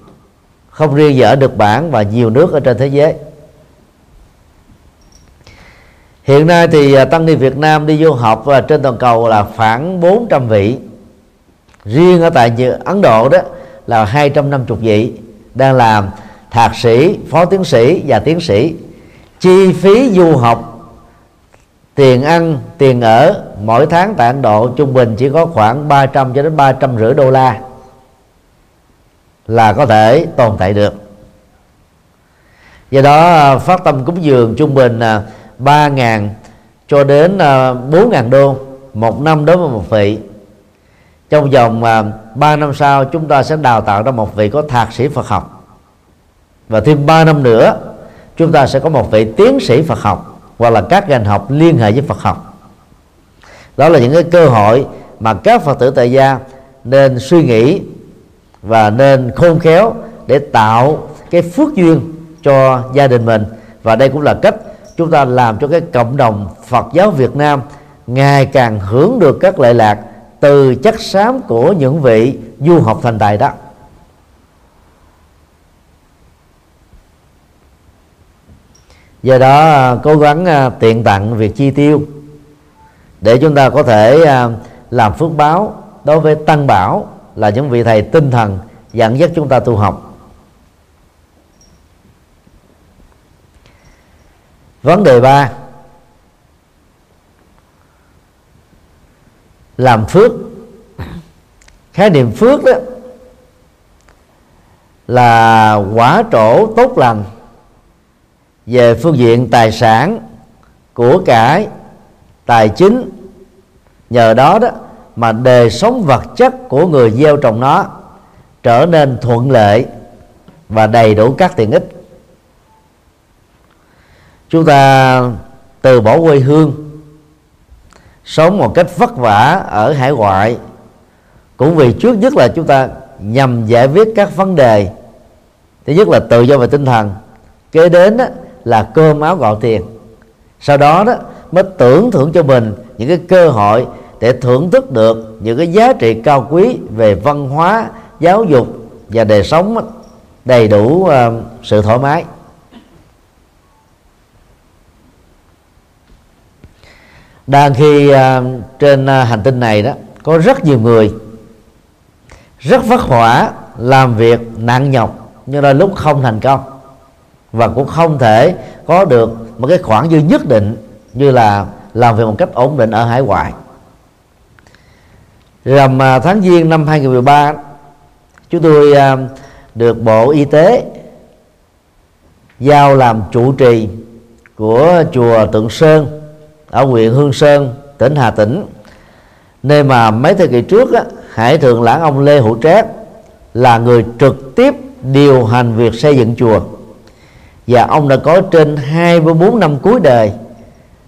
Không riêng gì ở Nhật Bản và nhiều nước ở trên thế giới. Hiện nay thì à, tăng ni Việt Nam đi du học và trên toàn cầu là khoảng 400 vị. Riêng ở tại Ấn Độ đó là 250 vị đang làm thạc sĩ phó tiến sĩ và tiến sĩ. Chi phí du học tiền ăn, tiền ở, mỗi tháng tại Ấn Độ trung bình chỉ có khoảng 300 cho đến 300 rưỡi đô la là có thể tồn tại được. Do đó à, phát tâm cúng dường trung bình à, 3.000 cho đến à, 4.000 đô, một năm đối với một vị. Trong vòng 3 năm sau, chúng ta sẽ đào tạo ra một vị có thạc sĩ Phật học. Và thêm 3 năm nữa, chúng ta sẽ có một vị tiến sĩ Phật học hoặc là các ngành học liên hệ với Phật học. Đó là những cái cơ hội mà các Phật tử tại gia nên suy nghĩ và nên khôn khéo để tạo cái phước duyên cho gia đình mình. Và đây cũng là cách chúng ta làm cho cái cộng đồng Phật giáo Việt Nam ngày càng hưởng được các lệ lạc từ chất xám của những vị du học thành tài đó. Do đó à, cố gắng à, tiện tặng việc chi tiêu để chúng ta có thể à, làm phước báo đối với tăng bảo là những vị thầy tinh thần dẫn dắt chúng ta tu học. Vấn đề ba, làm phước. Khái niệm phước đó là quả trổ tốt lành về phương diện tài sản của cải, tài chính. Nhờ đó đó mà đời sống vật chất của người gieo trồng nó trở nên thuận lợi và đầy đủ các tiện ích. Chúng ta từ bỏ quê hương, sống một cách vất vả ở hải ngoại, cũng vì trước nhất là chúng ta nhằm giải quyết các vấn đề. Thứ nhất là tự do về tinh thần. Kế đến đó là cơm áo gạo tiền. Sau đó đó, mới tưởng thưởng cho mình những cái cơ hội để thưởng thức được những cái giá trị cao quý về văn hóa, giáo dục và đời sống đầy đủ ờ, sự thoải mái. Đang khi ờ, trên ờ, hành tinh này đó, có rất nhiều người rất vất vả làm việc nặng nhọc, nhưng đôi lúc không thành công và cũng không thể có được một cái khoản dư nhất định như là làm việc một cách ổn định ở hải ngoại. Rằm à, tháng giêng năm 2013 chúng tôi à, được bộ y tế giao làm trụ trì của chùa Tượng Sơn ở huyện Hương Sơn tỉnh Hà Tĩnh. Nơi mà mấy thế kỷ trước á, Hải thượng lãng ông Lê Hữu Trác là người trực tiếp điều hành việc xây dựng chùa và ông đã có trên 24 năm cuối đời.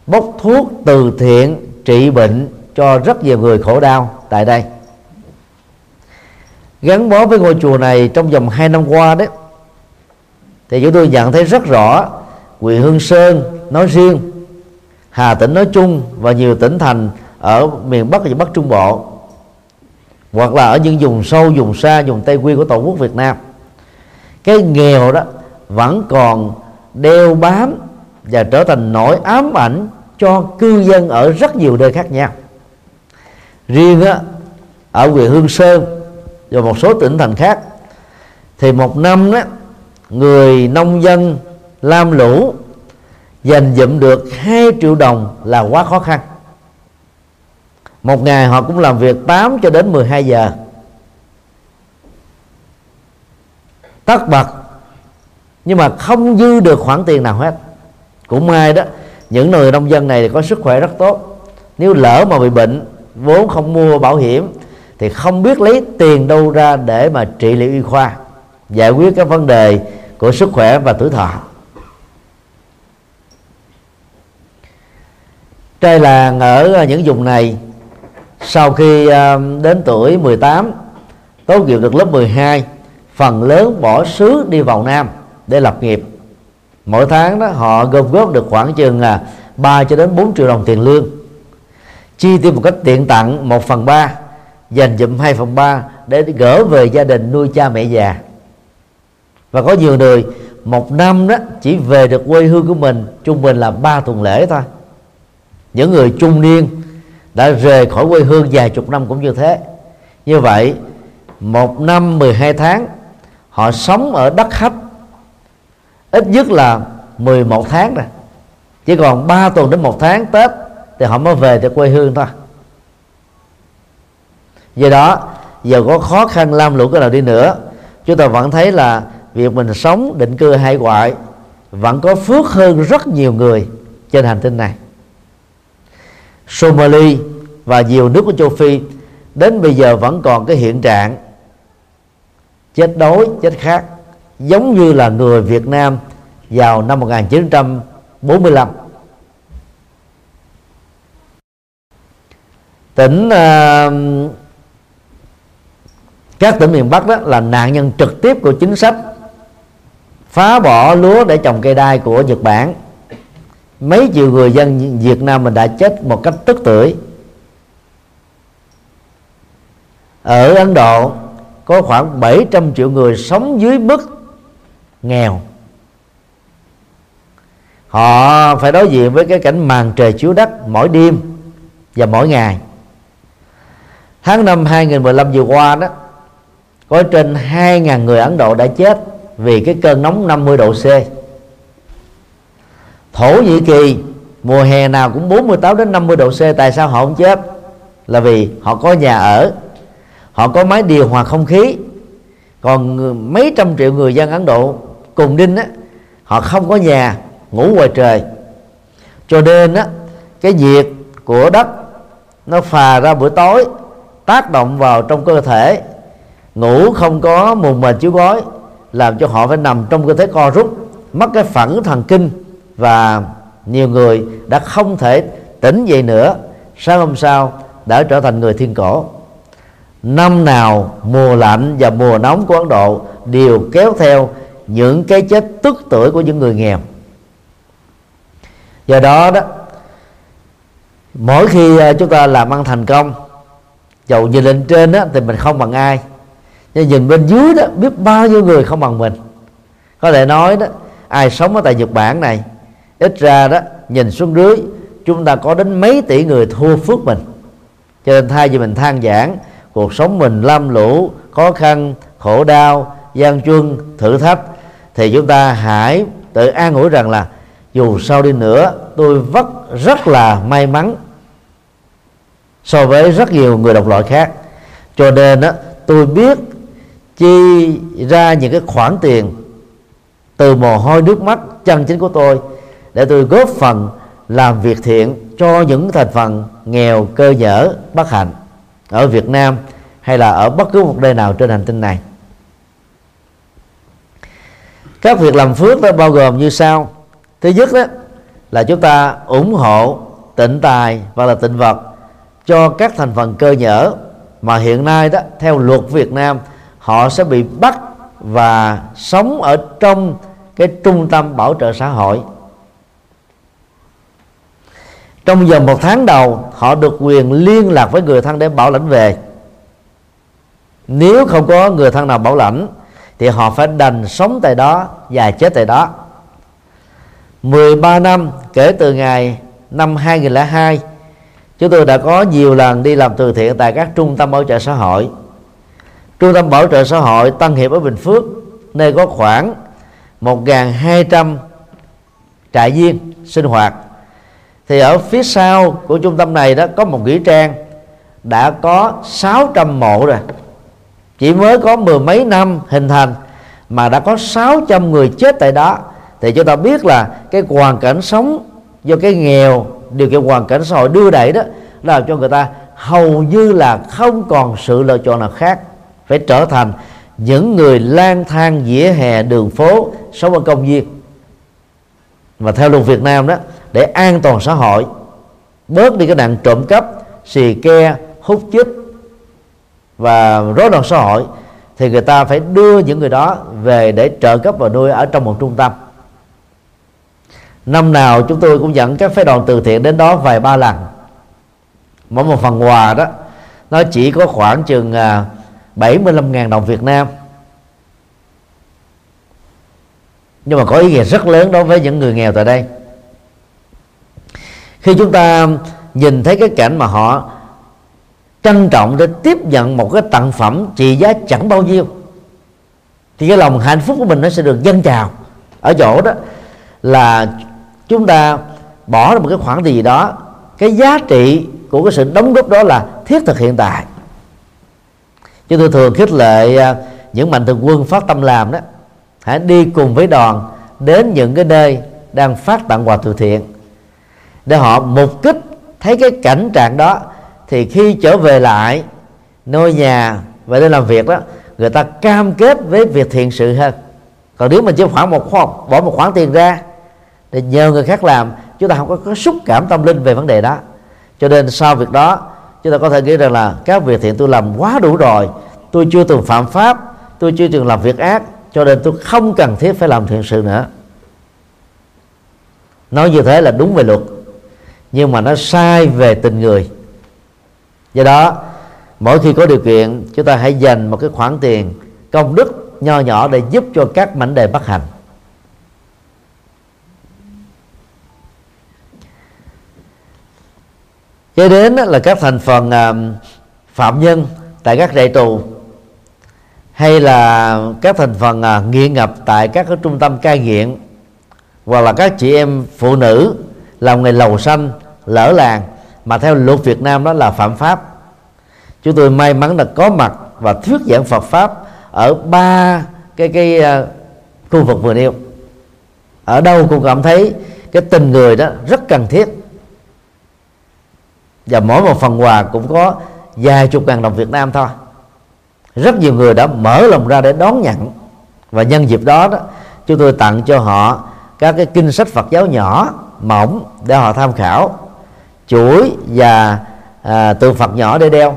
Bốc thuốc từ thiện, trị bệnh cho rất nhiều người khổ đau tại đây. Gắn bó với ngôi chùa này trong vòng 2 năm qua đấy thì chúng tôi nhận thấy rất rõ huyện Hương Sơn nói riêng, Hà Tĩnh nói chung và nhiều tỉnh thành ở miền Bắc và Bắc Trung Bộ, hoặc là ở những vùng sâu, vùng xa, vùng Tây Nguyên của Tổ quốc Việt Nam. Cái nghèo đó vẫn còn đeo bám và trở thành nỗi ám ảnh cho cư dân ở rất nhiều nơi khác nhau. Riêng á, ở huyện Hương Sơn và một số tỉnh thành khác thì một năm đó người nông dân lam lũ dành dụm được 2 triệu đồng là quá khó khăn. Một ngày họ cũng làm việc 8 cho đến 12 giờ. Tất bật nhưng mà không dư được khoản tiền nào hết. Cũng may đó, những người nông dân này có sức khỏe rất tốt. Nếu lỡ mà bị bệnh, vốn không mua bảo hiểm, thì không biết lấy tiền đâu ra để mà trị liệu y khoa, giải quyết các vấn đề của sức khỏe và tuổi thọ. Trai làng ở những vùng này, sau khi à, đến tuổi 18 tốt nghiệp được lớp 12 phần lớn bỏ xứ đi vào Nam để lập nghiệp. Mỗi tháng đó, họ gom góp được khoảng chừng là 3 cho đến 4 triệu đồng tiền lương. Chi tiêu một cách tiện tặng 1 phần 3 dành dụm 2 phần 3 để gỡ về gia đình nuôi cha mẹ già. Và có nhiều người, một năm đó, chỉ về được quê hương của mình, trung bình là 3 tuần lễ thôi. Những người trung niên đã rời khỏi quê hương vài chục năm cũng như thế. Như vậy, một năm 12 tháng, họ sống ở đất khách ít nhất là 11 tháng rồi. Chỉ còn 3 tuần đến một tháng Tết thì họ mới về từ quê hương thôi. Do đó, giờ có khó khăn lam lũ cái nào đi nữa, chúng ta vẫn thấy là việc mình sống định cư hải ngoại vẫn có phước hơn rất nhiều người trên hành tinh này. Somali và nhiều nước của châu Phi đến bây giờ vẫn còn cái hiện trạng chết đói, chết khát giống như là người Việt Nam vào năm 1945 tỉnh uh, các tỉnh miền Bắc đó là nạn nhân trực tiếp của chính sách phá bỏ lúa để trồng cây đai của Nhật Bản. Mấy triệu người dân Việt Nam mình đã chết một cách tức tưởi. Ở Ấn Độ có khoảng 700 triệu người sống dưới mức nghèo. Họ phải đối diện với cái cảnh màn trời chiếu đất mỗi đêm và mỗi ngày. Tháng năm 2015 vừa qua đó, có trên 2.000 người Ấn Độ đã chết vì cái cơn nóng 50 độ C. Thổ Nhĩ Kỳ, mùa hè nào cũng 48 đến 50 độ C, tại sao họ không chết? Là vì họ có nhà ở, họ có máy điều hòa không khí. Còn mấy trăm triệu người dân Ấn Độ cùng đinh á, họ không có nhà, ngủ ngoài trời. Cho nên á, cái nhiệt của đất nó phà ra buổi tối, tác động vào trong cơ thể. Ngủ không có mùng mền chiếu gói làm cho họ phải nằm trong cơ thể co rút, mất cái phẳng thần kinh và nhiều người đã không thể tỉnh dậy nữa. Sáng hôm sau đã trở thành người thiên cổ. Năm nào mùa lạnh và mùa nóng của Ấn Độ đều kéo theo những cái chết tức tuổi của những người nghèo. Do đó đó mỗi khi à, chúng ta làm ăn thành công dầu nhìn lên trên đó, thì mình không bằng ai. Nhưng nhìn bên dưới đó biết bao nhiêu người không bằng mình. Có thể nói đó ai sống ở tại Nhật Bản này ít ra đó nhìn xuống dưới chúng ta có đến mấy tỷ người thua phước mình. Cho nên thay vì mình than giảng cuộc sống mình lam lũ khó khăn khổ đau gian truân thử thách thì chúng ta hãy tự an ủi rằng là dù sau đi nữa tôi vất rất là may mắn so với rất nhiều người đồng loại khác. Cho nên đó, tôi biết chi ra những cái khoản tiền từ mồ hôi nước mắt chân chính của tôi để tôi góp phần làm việc thiện cho những thành phần nghèo cơ nhở bất hạnh ở Việt Nam hay là ở bất cứ một nơi nào trên hành tinh này các việc làm phước đó bao gồm như sau. Thứ nhất đó, là chúng ta ủng hộ tịnh tài và là tịnh vật cho các thành phần cơ nhở mà hiện nay đó, theo luật Việt Nam, họ sẽ bị bắt và sống ở trong cái trung tâm bảo trợ xã hội. Trong vòng một tháng đầu, họ được quyền liên lạc với người thân để bảo lãnh về. Nếu không có người thân nào bảo lãnh thì họ phải đành sống tại đó và chết tại đó. 13 năm kể từ ngày năm 2002 chúng tôi đã có nhiều lần đi làm từ thiện tại các trung tâm bảo trợ xã hội. Trung tâm bảo trợ xã hội Tân Hiệp ở Bình Phước, nơi có khoảng 1.200 trại viên sinh hoạt. Thì ở phía sau của trung tâm này đó có một nghĩa trang đã có 600 mộ rồi chỉ mới có mười mấy năm hình thành mà đã có 600 người chết tại đó. Thì chúng ta biết là cái hoàn cảnh sống do cái nghèo, điều kiện hoàn cảnh xã hội đưa đẩy đó, làm cho người ta hầu như là không còn sự lựa chọn nào khác. Phải trở thành những người lang thang dĩa hè đường phố sống ở công viên. Và theo luật Việt Nam đó, để an toàn xã hội, bớt đi cái nạn trộm cắp, xì ke, hút chích và rối loạn xã hội, thì người ta phải đưa những người đó về để trợ cấp và nuôi ở trong một trung tâm. Năm nào chúng tôi cũng dẫn các phái đoàn từ thiện đến đó vài ba lần. Mỗi một phần quà đó, nó chỉ có khoảng chừng à, 75.000 đồng Việt Nam. Nhưng mà có ý nghĩa rất lớn đối với những người nghèo tại đây. Khi chúng ta nhìn thấy cái cảnh mà họ trân trọng để tiếp nhận một cái tặng phẩm trị giá chẳng bao nhiêu. Thì cái lòng hạnh phúc của mình nó sẽ được dâng trào. Ở chỗ đó là chúng ta bỏ ra một cái khoản gì đó, cái giá trị của cái sự đóng góp đó là thiết thực hiện tại. Chúng tôi thường khích lệ à, những mạnh thường quân phát tâm làm đó, hãy đi cùng với đoàn đến những cái nơi đang phát tặng quà từ thiện, để họ mục kích thấy cái cảnh trạng đó thì khi trở về lại nơi nhà và nơi làm việc đó người ta cam kết với việc thiện sự hơn. Còn nếu mình chỉ khoảng một khoản bỏ một khoản tiền ra để nhờ người khác làm chúng ta không có, có xúc cảm tâm linh về vấn đề đó. Cho nên sau việc đó chúng ta có thể nghĩ rằng là các việc thiện tôi làm quá đủ rồi tôi chưa từng phạm pháp tôi chưa từng làm việc ác cho nên tôi không cần thiết phải làm thiện sự nữa. Nói như thế là đúng về luật nhưng mà nó sai về tình người do đó, mỗi khi có điều kiện, chúng ta hãy dành một cái khoản tiền, công đức nho nhỏ để giúp cho các mảnh đề bất hạnh kế đến là các thành phần à, phạm nhân tại các trại tù, hay là các thành phần à, nghiện ngập tại các trung tâm cai nghiện, hoặc là các chị em phụ nữ, làm nghề lầu xanh, lỡ làng mà theo luật Việt Nam đó là phạm pháp. Chúng tôi may mắn là có mặt và thuyết giảng Phật pháp ở ba cái cái uh, khu vực vừa nêu. Ở đâu cũng cảm thấy cái tình người đó rất cần thiết. Và mỗi một phần quà cũng có vài chục ngàn đồng Việt Nam thôi. Rất nhiều người đã mở lòng ra để đón nhận. Và nhân dịp đó đó chúng tôi tặng cho họ các cái kinh sách Phật giáo nhỏ mỏng để họ tham khảo chuỗi và à, tượng Phật nhỏ để đeo.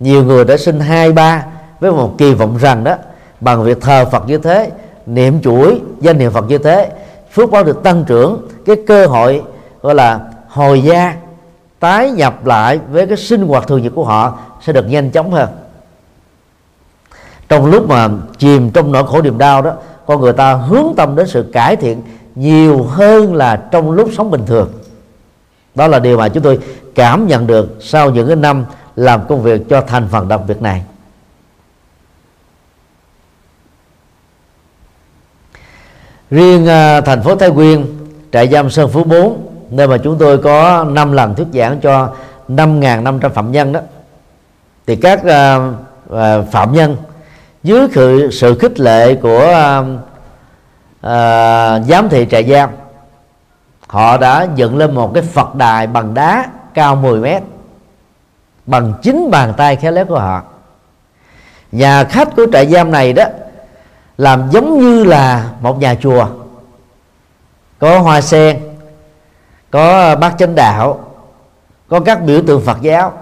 Nhiều người đã sinh hai ba với một kỳ vọng rằng đó bằng việc thờ Phật như thế niệm chuỗi danh niệm Phật như thế phước báo được tăng trưởng cái cơ hội gọi là hồi gia tái nhập lại với cái sinh hoạt thường nhật của họ sẽ được nhanh chóng hơn. Trong lúc mà chìm trong nỗi khổ niềm đau đó con người ta hướng tâm đến sự cải thiện nhiều hơn là trong lúc sống bình thường đó là điều mà chúng tôi cảm nhận được sau những cái năm làm công việc cho thành phần đặc biệt này. Riêng uh, thành phố Thái Nguyên trại giam Sơn Phú 4 nơi mà chúng tôi có 5 lần thuyết giảng cho 5.500 phạm nhân đó thì các uh, uh, phạm nhân dưới sự, sự khích lệ của uh, uh, giám thị trại giam họ đã dựng lên một cái Phật đài bằng đá cao 10 mét, bằng chính bàn tay khéo léo của họ. Nhà khách của trại giam này đó, làm giống như là một nhà chùa. Có hoa sen, có bát chánh đạo, có các biểu tượng phật giáo.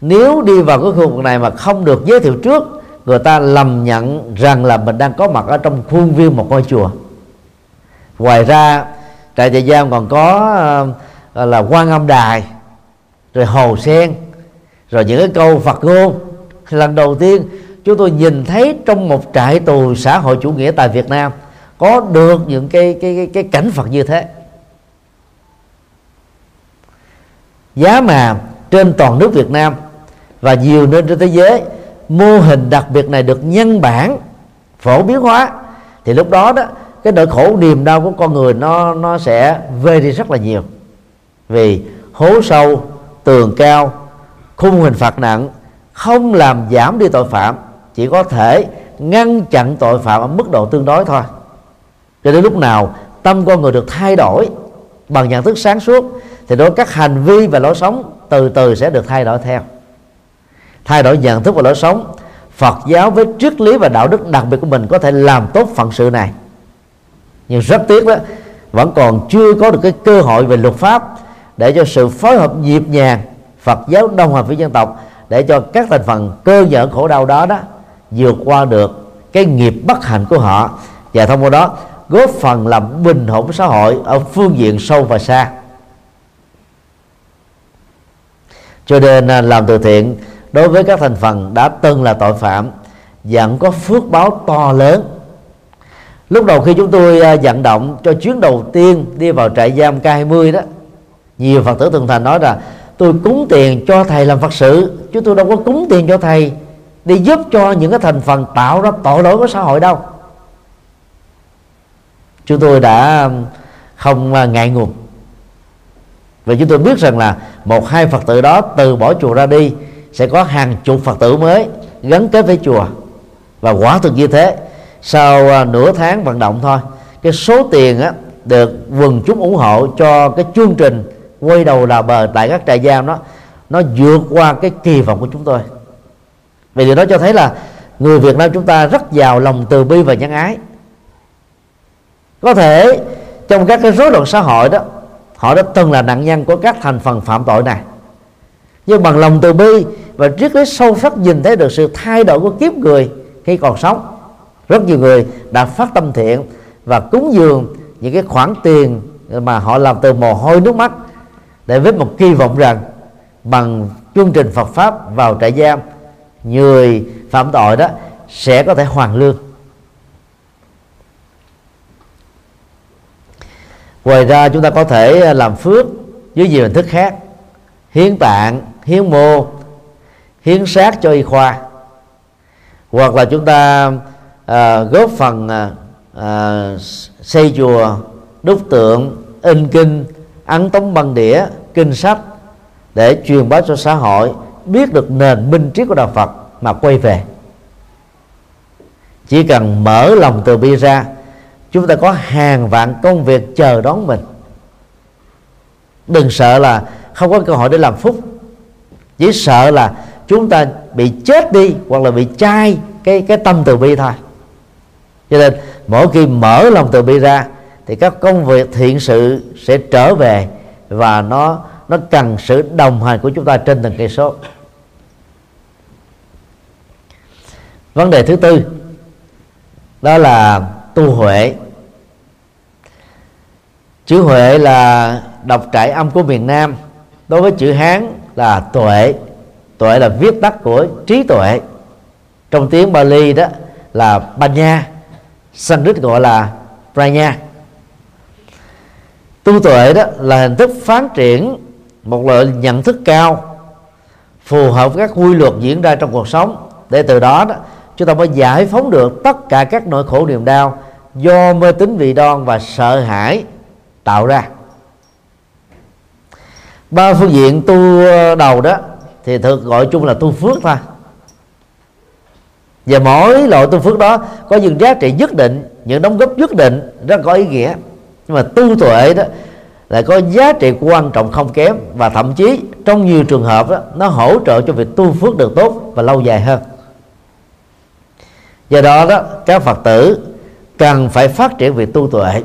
Nếu đi vào cái khu vực này mà không được giới thiệu trước, người ta lầm nhận rằng là mình đang có mặt ở trong khuôn viên một ngôi chùa. Ngoài ra trại trại giam còn có uh, là quan âm đài rồi hồ sen rồi những cái câu phật ngôn. [LAUGHS] Lần đầu tiên chúng tôi nhìn thấy trong một trại tù xã hội chủ nghĩa tại Việt Nam có được những cái cái cái, cái cảnh Phật như thế. Giá mà trên toàn nước Việt Nam và nhiều nơi trên thế giới mô hình đặc biệt này được nhân bản phổ biến hóa. Thì lúc đó đó cái nỗi khổ niềm đau của con người nó nó sẽ vơi đi rất là nhiều. Vì hố sâu, tường cao, khung hình phạt nặng, không làm giảm đi tội phạm, chỉ có thể ngăn chặn tội phạm ở mức độ tương đối thôi. Cho đến lúc nào tâm con người được thay đổi bằng nhận thức sáng suốt, thì đối các hành vi và lối sống từ từ sẽ được thay đổi theo. Thay đổi nhận thức và lối sống, Phật giáo với triết lý và đạo đức đặc biệt của mình có thể làm tốt phận sự này nhưng rất tiếc đó, vẫn còn chưa có được cái cơ hội về luật pháp để cho sự phối hợp nhịp nhàng Phật giáo đồng hòa với dân tộc để cho các thành phần cơ nhở khổ đau đó đó vượt qua được cái nghiệp bất hạnh của họ. Và thông qua đó, góp phần làm bình ổn xã hội ở phương diện sâu và xa. Cho nên à, làm từ thiện đối với các thành phần đã từng là tội phạm, vẫn có phước báo to lớn lúc đầu khi chúng tôi à, vận động cho chuyến đầu tiên đi vào trại giam K20 đó, nhiều phật tử thường thành nói là, tôi cúng tiền cho thầy làm phật sự, chứ tôi đâu có cúng tiền cho thầy đi giúp cho những cái thành phần tạo ra tội lỗi của xã hội đâu. Chúng tôi đã không à, ngại ngùng. Và chúng tôi biết rằng là một hai phật tử đó từ bỏ chùa ra đi sẽ có hàng chục phật tử mới gắn kết với chùa và quả thực như thế sau à, nửa tháng vận động thôi cái số tiền á, được quần chúng ủng hộ cho cái chương trình quay đầu là bờ tại các trại giam đó nó vượt qua cái kỳ vọng của chúng tôi. Vì điều đó cho thấy là người Việt Nam chúng ta rất giàu lòng từ bi và nhân ái. Có thể trong các cái rối loạn xã hội đó họ đã từng là nạn nhân của các thành phần phạm tội này. Nhưng bằng lòng từ bi và triết lý sâu sắc nhìn thấy được sự thay đổi của kiếp người khi còn sống rất nhiều người đã phát tâm thiện và cúng dường những cái khoản tiền mà họ làm từ mồ hôi nước mắt để với một kỳ vọng rằng bằng chương trình Phật pháp vào trại giam, người phạm tội đó sẽ có thể hoàn lương. Ngoài ra chúng ta có thể làm phước với nhiều hình thức khác, hiến tạng, hiến mô, hiến xác cho y khoa. Hoặc là chúng ta à, góp phần à, à, xây chùa đúc tượng in kinh ấn tống băng đĩa kinh sách để truyền bá cho xã hội biết được nền minh triết của đạo Phật mà quay về. Chỉ cần mở lòng từ bi ra chúng ta có hàng vạn công việc chờ đón mình. Đừng sợ là không có cơ hội để làm phúc. Chỉ sợ là chúng ta bị chết đi hoặc là bị chai cái cái tâm từ bi thôi cho nên mỗi khi mở lòng từ bi ra, thì các công việc thiện sự sẽ trở về và nó nó cần sự đồng hành của chúng ta trên từng cây số. Vấn đề thứ tư, đó là tu huệ. Chữ huệ là đọc trải âm của miền nam, đối với chữ hán là tuệ. Tuệ là viết tắt của trí tuệ. Trong tiếng Bali đó là Panya Sanskrit gọi là Pranya tu tuệ đó là hình thức phát triển một loại nhận thức cao, phù hợp với các quy luật diễn ra trong cuộc sống. Để từ đó đó, chúng ta mới giải phóng được tất cả các nỗi khổ niềm đau do mê tín vị đoan và sợ hãi tạo ra. Ba phương diện tu đầu đó thì thực gọi chung là tu phước thôi và mỗi loại tu phước đó có những giá trị nhất định những đóng góp nhất định rất có ý nghĩa. Nhưng mà tu tuệ đó lại có giá trị quan trọng không kém. Và thậm chí trong nhiều trường hợp đó, nó hỗ trợ cho việc tu phước được tốt và lâu dài hơn. Do đó đó các phật tử cần phải phát triển việc tu tuệ.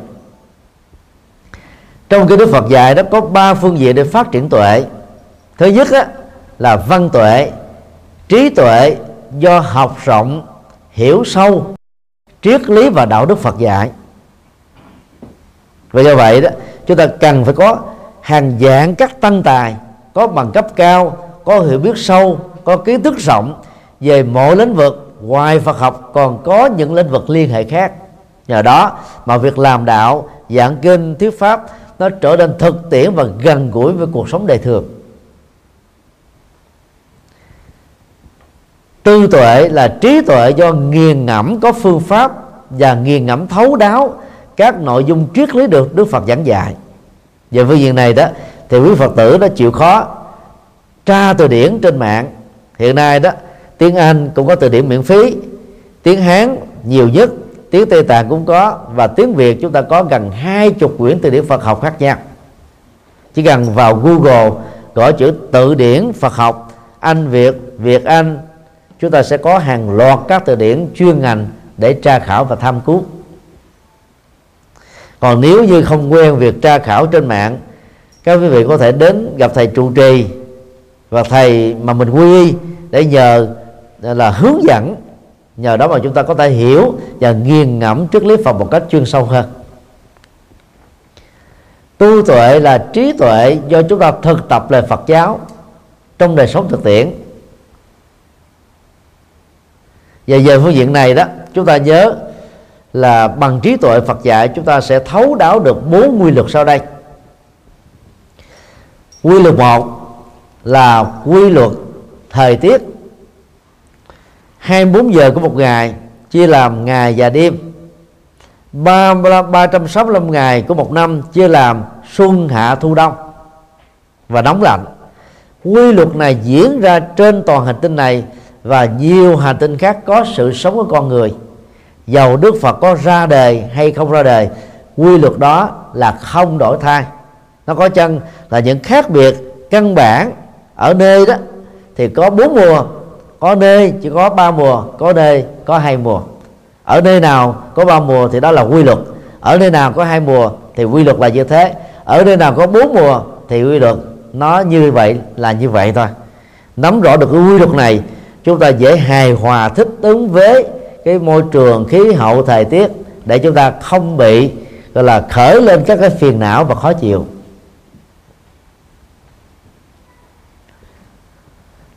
Trong cái đức phật dạy đó có ba phương diện để phát triển tuệ. Thứ nhất đó, là văn tuệ trí tuệ do học rộng, hiểu sâu, triết lý và đạo đức phật dạy. Và do vậy đó, chúng ta cần phải có hàng dạng các tăng tài, có bằng cấp cao, có hiểu biết sâu, có kiến thức rộng về mọi lĩnh vực. Ngoài Phật học, còn có những lĩnh vực liên hệ khác. Nhờ đó mà việc làm đạo, giảng kinh, thuyết pháp nó trở nên thực tiễn và gần gũi với cuộc sống đời thường. Tư tuệ là trí tuệ do nghiền ngẫm có phương pháp và nghiền ngẫm thấu đáo các nội dung triết lý được Đức Phật giảng dạy. Về phương diện này đó, thì quý Phật tử đã chịu khó tra từ điển trên mạng. Hiện nay đó, tiếng Anh cũng có từ điển miễn phí, tiếng Hán nhiều nhất, tiếng Tây Tạng cũng có và tiếng Việt chúng ta có gần hai chục quyển từ điển Phật học khác nhau. Chỉ cần vào Google gõ chữ từ điển Phật học, Anh, Việt Việt, Anh chúng ta sẽ có hàng loạt các từ điển chuyên ngành để tra khảo và tham cứu. Còn nếu như không quen việc tra khảo trên mạng, các quý vị có thể đến gặp thầy trụ trì và thầy mà mình quy y để nhờ là hướng dẫn. Nhờ đó mà chúng ta có thể hiểu và nghiền ngẫm triết lý Phật một cách chuyên sâu hơn. Tu tuệ là trí tuệ do chúng ta thực tập lời Phật giáo trong đời sống thực tiễn và về phương diện này đó chúng ta nhớ là bằng trí tuệ Phật dạy chúng ta sẽ thấu đáo được bốn quy luật sau đây. Quy luật một là quy luật thời tiết. 24 giờ của một ngày chia làm ngày và đêm. 3, 365 ngày của một năm chia làm xuân hạ thu đông. Và nóng lạnh. Quy luật này diễn ra trên toàn hành tinh này và nhiều hành tinh khác có sự sống của con người. Dầu đức phật có ra đời hay không ra đời, quy luật đó là không đổi thay. Nó có chân là những khác biệt căn bản ở nơi đó. Thì có bốn mùa, có nơi chỉ có ba mùa, có nơi có hai mùa. Ở nơi nào có ba mùa thì đó là quy luật. Ở nơi nào có hai mùa thì quy luật là như thế. Ở nơi nào có bốn mùa thì quy luật nó như vậy là như vậy thôi. Nắm rõ được cái quy luật này chúng ta dễ hài hòa thích ứng với cái môi trường khí hậu thời tiết để chúng ta không bị gọi là khởi lên các cái phiền não và khó chịu.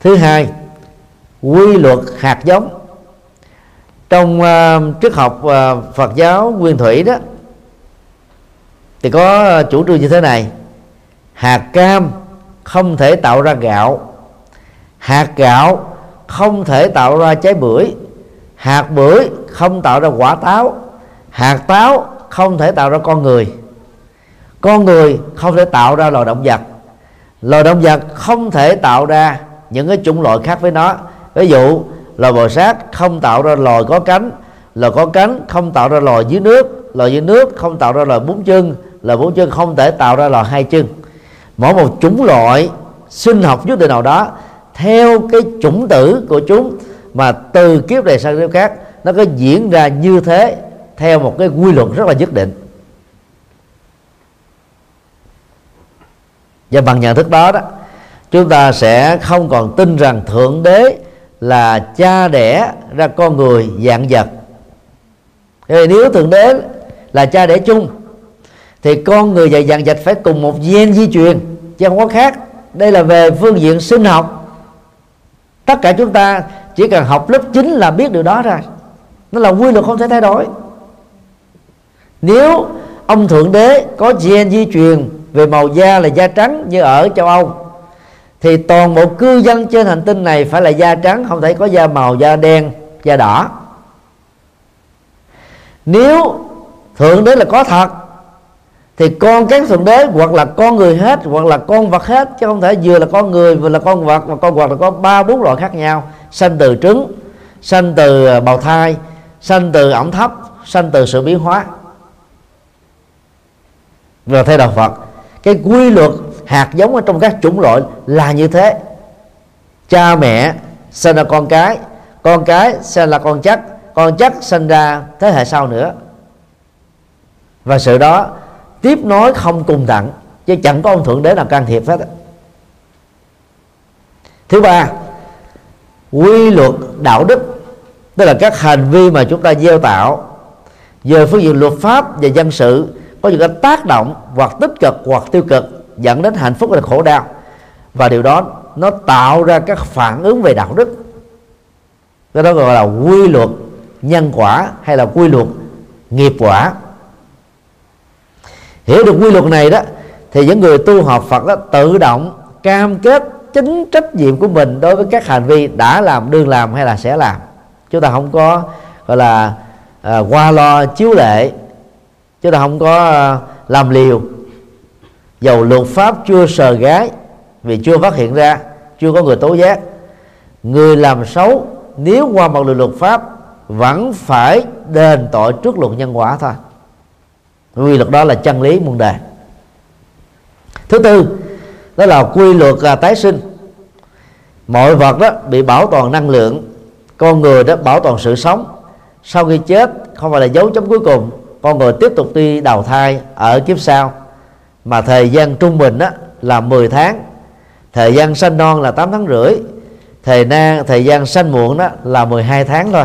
Thứ hai quy luật hạt giống. Trong uh, triết học uh, Phật giáo nguyên thủy đó thì có ờ, chủ trương như thế này. Hạt cam không thể tạo ra gạo hạt gạo không thể tạo ra trái bưởi. Hạt bưởi không tạo ra quả táo. Hạt táo không thể tạo ra con người. Con người không thể tạo ra loài động vật. Loài động vật không thể tạo ra những cái chủng loại khác với nó. Ví dụ, loài bò sát không tạo ra loài có cánh. Loài có cánh không tạo ra loài dưới nước. Loài dưới nước không tạo ra loài bốn chân loài bốn chân không thể tạo ra loài hai chân mỗi một chủng loại sinh học nhất định nào đó theo cái chủng tử của chúng, mà từ kiếp này sang kiếp khác, nó có diễn ra như thế theo một cái quy luật rất là nhất định. Và bằng nhận thức đó đó, chúng ta sẽ không còn tin rằng thượng đế là cha đẻ ra con người dạng vật. Vì nếu thượng đế là cha đẻ chung, thì con người và dạng vật phải cùng một gen di truyền, chứ không có khác. Đây là về phương diện sinh học tất cả chúng ta chỉ cần học lớp 9 là biết điều đó rồi nó là quy luật không thể thay đổi. Nếu ông thượng đế có gen di truyền về màu da là da trắng như ở châu âu, thì toàn bộ cư dân trên hành tinh này phải là da trắng, không thể có da màu, da đen, da đỏ. Nếu thượng đế là có thật thì con các thượng đế hoặc là con người hết, hoặc là con vật hết, chứ không thể vừa là con người, vừa là con vật, mà con vật là có ba, bốn loại khác nhau. Sanh từ trứng, sanh từ ờ, bào thai, sanh từ ẩm thấp, sanh từ sự biến hóa. Và theo đạo Phật, cái quy luật hạt giống ở trong các chủng loại là như thế. Cha mẹ sinh ra con cái con cái sinh là con chắc con chắc sinh ra thế hệ sau nữa. Và sự đó tiếp nối không cùng tặng chứ chẳng có ông thượng đế nào can thiệp hết thứ ba, quy luật đạo đức, tức là các hành vi mà chúng ta gieo tạo về phương diện luật pháp và dân sự, có những cái tác động hoặc tích cực hoặc tiêu cực, dẫn đến hạnh phúc hay là khổ đau. Và điều đó nó tạo ra các phản ứng về đạo đức. Cái đó gọi là quy luật nhân quả hay là quy luật nghiệp quả hiểu được quy luật này đó thì những người tu học Phật đó, tự động cam kết chính trách nhiệm của mình đối với các hành vi đã làm đương làm hay là sẽ làm. Chúng ta không có gọi là à, qua lo chiếu lệ. Chúng ta không có à, làm liều. Dầu luật pháp chưa sờ gái vì chưa phát hiện ra chưa có người tố giác. Người làm xấu nếu qua mặt luật pháp vẫn phải đền tội trước luật nhân quả thôi quy luật đó là chân lý muôn đời. Thứ tư đó là quy luật à, tái sinh. Mọi vật đó bị bảo toàn năng lượng con người đó bảo toàn sự sống. Sau khi chết không phải là dấu chấm cuối cùng con người tiếp tục đi đầu thai ở kiếp sau. Mà thời gian trung bình đó là 10 tháng thời gian sanh non là 8 tháng rưỡi thời gian thời gian sanh muộn đó là 12 tháng thôi.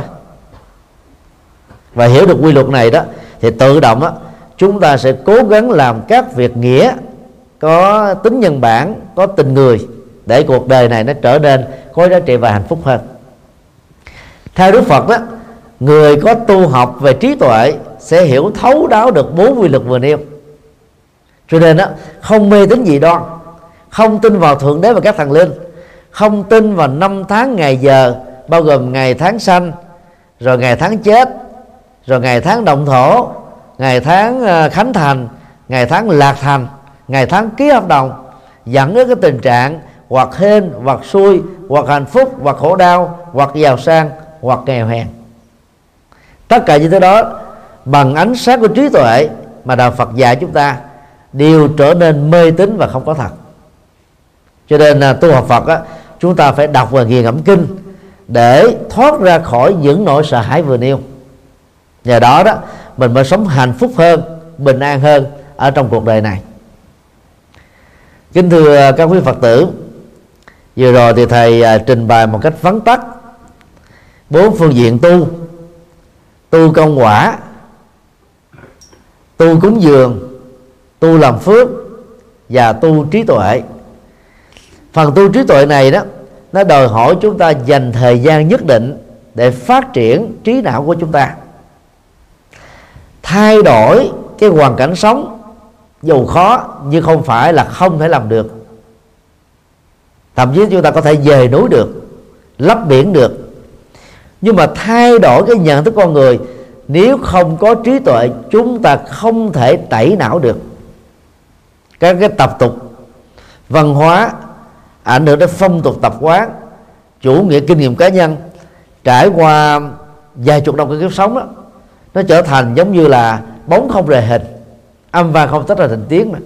Và hiểu được quy luật này đó thì tự động đó chúng ta sẽ cố gắng làm các việc nghĩa, có tính nhân bản, có tình người, để cuộc đời này nó trở nên có giá trị và hạnh phúc hơn. Theo đức phật đó người có tu học về trí tuệ sẽ hiểu thấu đáo được bốn quy luật vừa nêu. Cho nên đó không mê tín gì đoan, không tin vào thượng đế và các thần linh, không tin vào năm tháng ngày giờ, bao gồm ngày tháng sanh, rồi ngày tháng chết, rồi ngày tháng động thổ ngày tháng ờ, khánh thành ngày tháng lạc thành ngày tháng ký hợp đồng dẫn đến cái tình trạng hoặc hên hoặc xui hoặc hạnh phúc hoặc khổ đau hoặc giàu sang hoặc nghèo hèn. Tất cả những thứ đó bằng ánh sáng của trí tuệ mà đạo Phật dạy chúng ta đều trở nên mê tín và không có thật. Cho nên là tu học Phật á, chúng ta phải đọc và nghiền ngẫm kinh để thoát ra khỏi những nỗi sợ hãi vừa nêu. Nhờ đó đó mình mới sống hạnh phúc hơn, bình an hơn ở trong cuộc đời này. Kính thưa à, các quý phật tử, vừa rồi thì thầy à, trình bày một cách vắn tắt bốn phương diện tu. Tu công quả, tu cúng dường, tu làm phước và tu trí tuệ. Phần tu trí tuệ này đó, nó đòi hỏi chúng ta dành thời gian nhất định để phát triển trí não của chúng ta thay đổi cái hoàn cảnh sống, dù khó, nhưng không phải là không thể làm được. Thậm chí chúng ta có thể về núi được, lấp biển được. Nhưng mà thay đổi cái nhận thức con người, nếu không có trí tuệ, chúng ta không thể tẩy não được. Các cái tập tục văn hóa ảnh hưởng đến phong tục tập quán, chủ nghĩa kinh nghiệm cá nhân, trải qua vài chục năm cái kiếp sống đó nó trở thành giống như là bóng không rời hình, âm vang không tách ra thành tiếng mà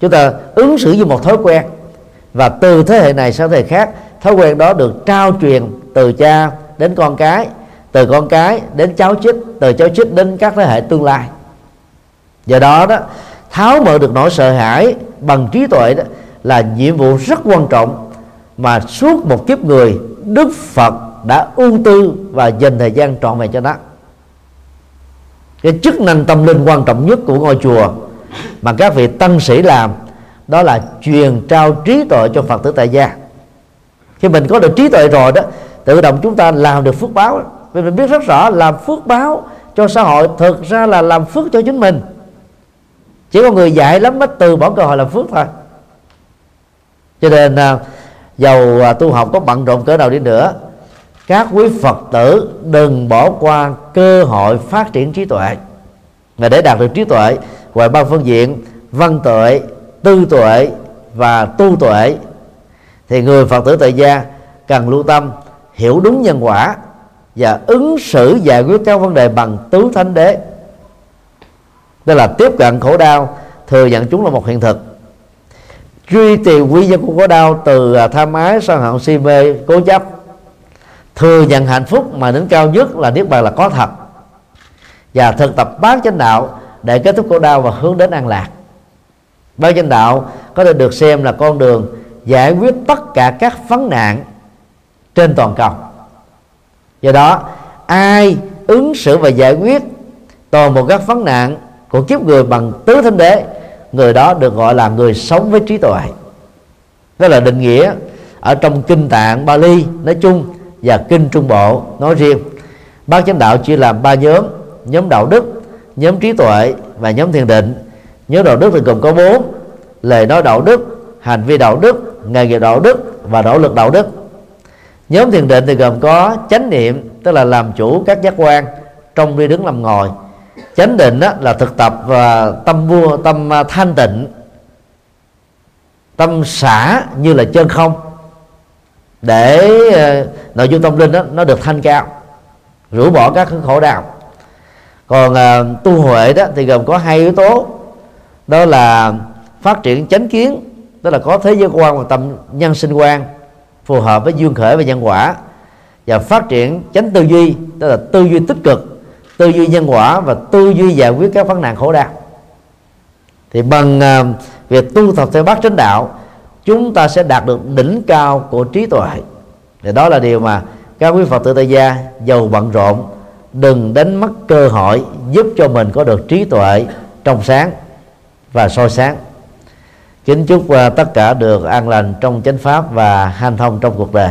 chúng ta ứng xử như một thói quen. Và từ thế hệ này sang thế hệ khác, thói quen đó được trao truyền từ cha đến con cái, từ con cái đến cháu chích, từ cháu chích đến các thế hệ tương lai. Do đó đó, tháo mở được nỗi sợ hãi bằng trí tuệ đó là nhiệm vụ rất quan trọng mà suốt một kiếp người Đức Phật đã ưu tư và dành thời gian trọn vẹn cho nó cái chức năng tâm linh quan trọng nhất của ngôi chùa mà các vị tăng sĩ làm, đó là truyền trao trí tuệ cho phật tử tại gia. Khi mình có được trí tuệ rồi đó, tự động chúng ta làm được phước báo. Vì mình biết rất rõ làm phước báo cho xã hội thực ra là làm phước cho chính mình. Chỉ có người dạy lắm mới từ bỏ cơ hội làm phước thôi. Cho nên à, dầu à, tu học có bận rộn cỡ nào đi nữa các quý phật tử đừng bỏ qua cơ hội phát triển trí tuệ. Và để đạt được trí tuệ ngoài ba phương diện, văn tuệ, tư tuệ và tu tuệ. Thì người phật tử tại gia cần lưu tâm, hiểu đúng nhân quả và ứng xử giải quyết các vấn đề bằng tứ thánh đế. Đó là tiếp cận khổ đau, thừa nhận chúng là một hiện thực. Truy tìm nguyên nhân của khổ đau từ à, tham ái, sân hận, si mê, cố chấp thừa nhận hạnh phúc mà đến cao nhất là niết bàn là có thật. Và thực tập bát chánh đạo để kết thúc khổ đau và hướng đến an lạc. Bát chánh đạo có thể được xem là con đường giải quyết tất cả các vấn nạn trên toàn cầu. Do đó, ai ứng xử và giải quyết toàn bộ các vấn nạn của kiếp người bằng tứ thánh đế, người đó được gọi là người sống với trí tuệ. Đó là định nghĩa ở trong kinh tạng Bali nói chung và kinh Trung Bộ nói riêng. Bát chánh đạo chia làm ba nhóm nhóm đạo đức, nhóm trí tuệ và nhóm thiền định. Nhóm đạo đức thì gồm có bốn, lời nói đạo đức, hành vi đạo đức, nghề nghiệp đạo đức và nỗ lực đạo đức. Nhóm thiền định thì gồm có chánh niệm, tức là làm chủ các giác quan trong đi đứng làm ngồi. Chánh định đó là thực tập và tâm vua, tâm thanh tịnh, tâm xả như là chân không để uh, nội dung tâm linh đó nó được thanh cao rũ bỏ các khổ đau. Còn uh, tu huệ đó thì gồm có hai yếu tố. Đó là phát triển chánh kiến tức là có thế giới quan và tâm nhân sinh quan phù hợp với duyên khởi và nhân quả. Và phát triển chánh tư duy tức là tư duy tích cực tư duy nhân quả và tư duy giải quyết các vấn nạn khổ đau. Thì bằng uh, việc tu tập theo bát chánh đạo chúng ta sẽ đạt được đỉnh cao của trí tuệ. Thì đó là điều mà các quý phật tử tại gia giàu bận rộn, đừng đánh mất cơ hội giúp cho mình có được trí tuệ trong sáng và soi sáng. Kính chúc à, tất cả được an lành trong chánh pháp và hanh thông trong cuộc đời.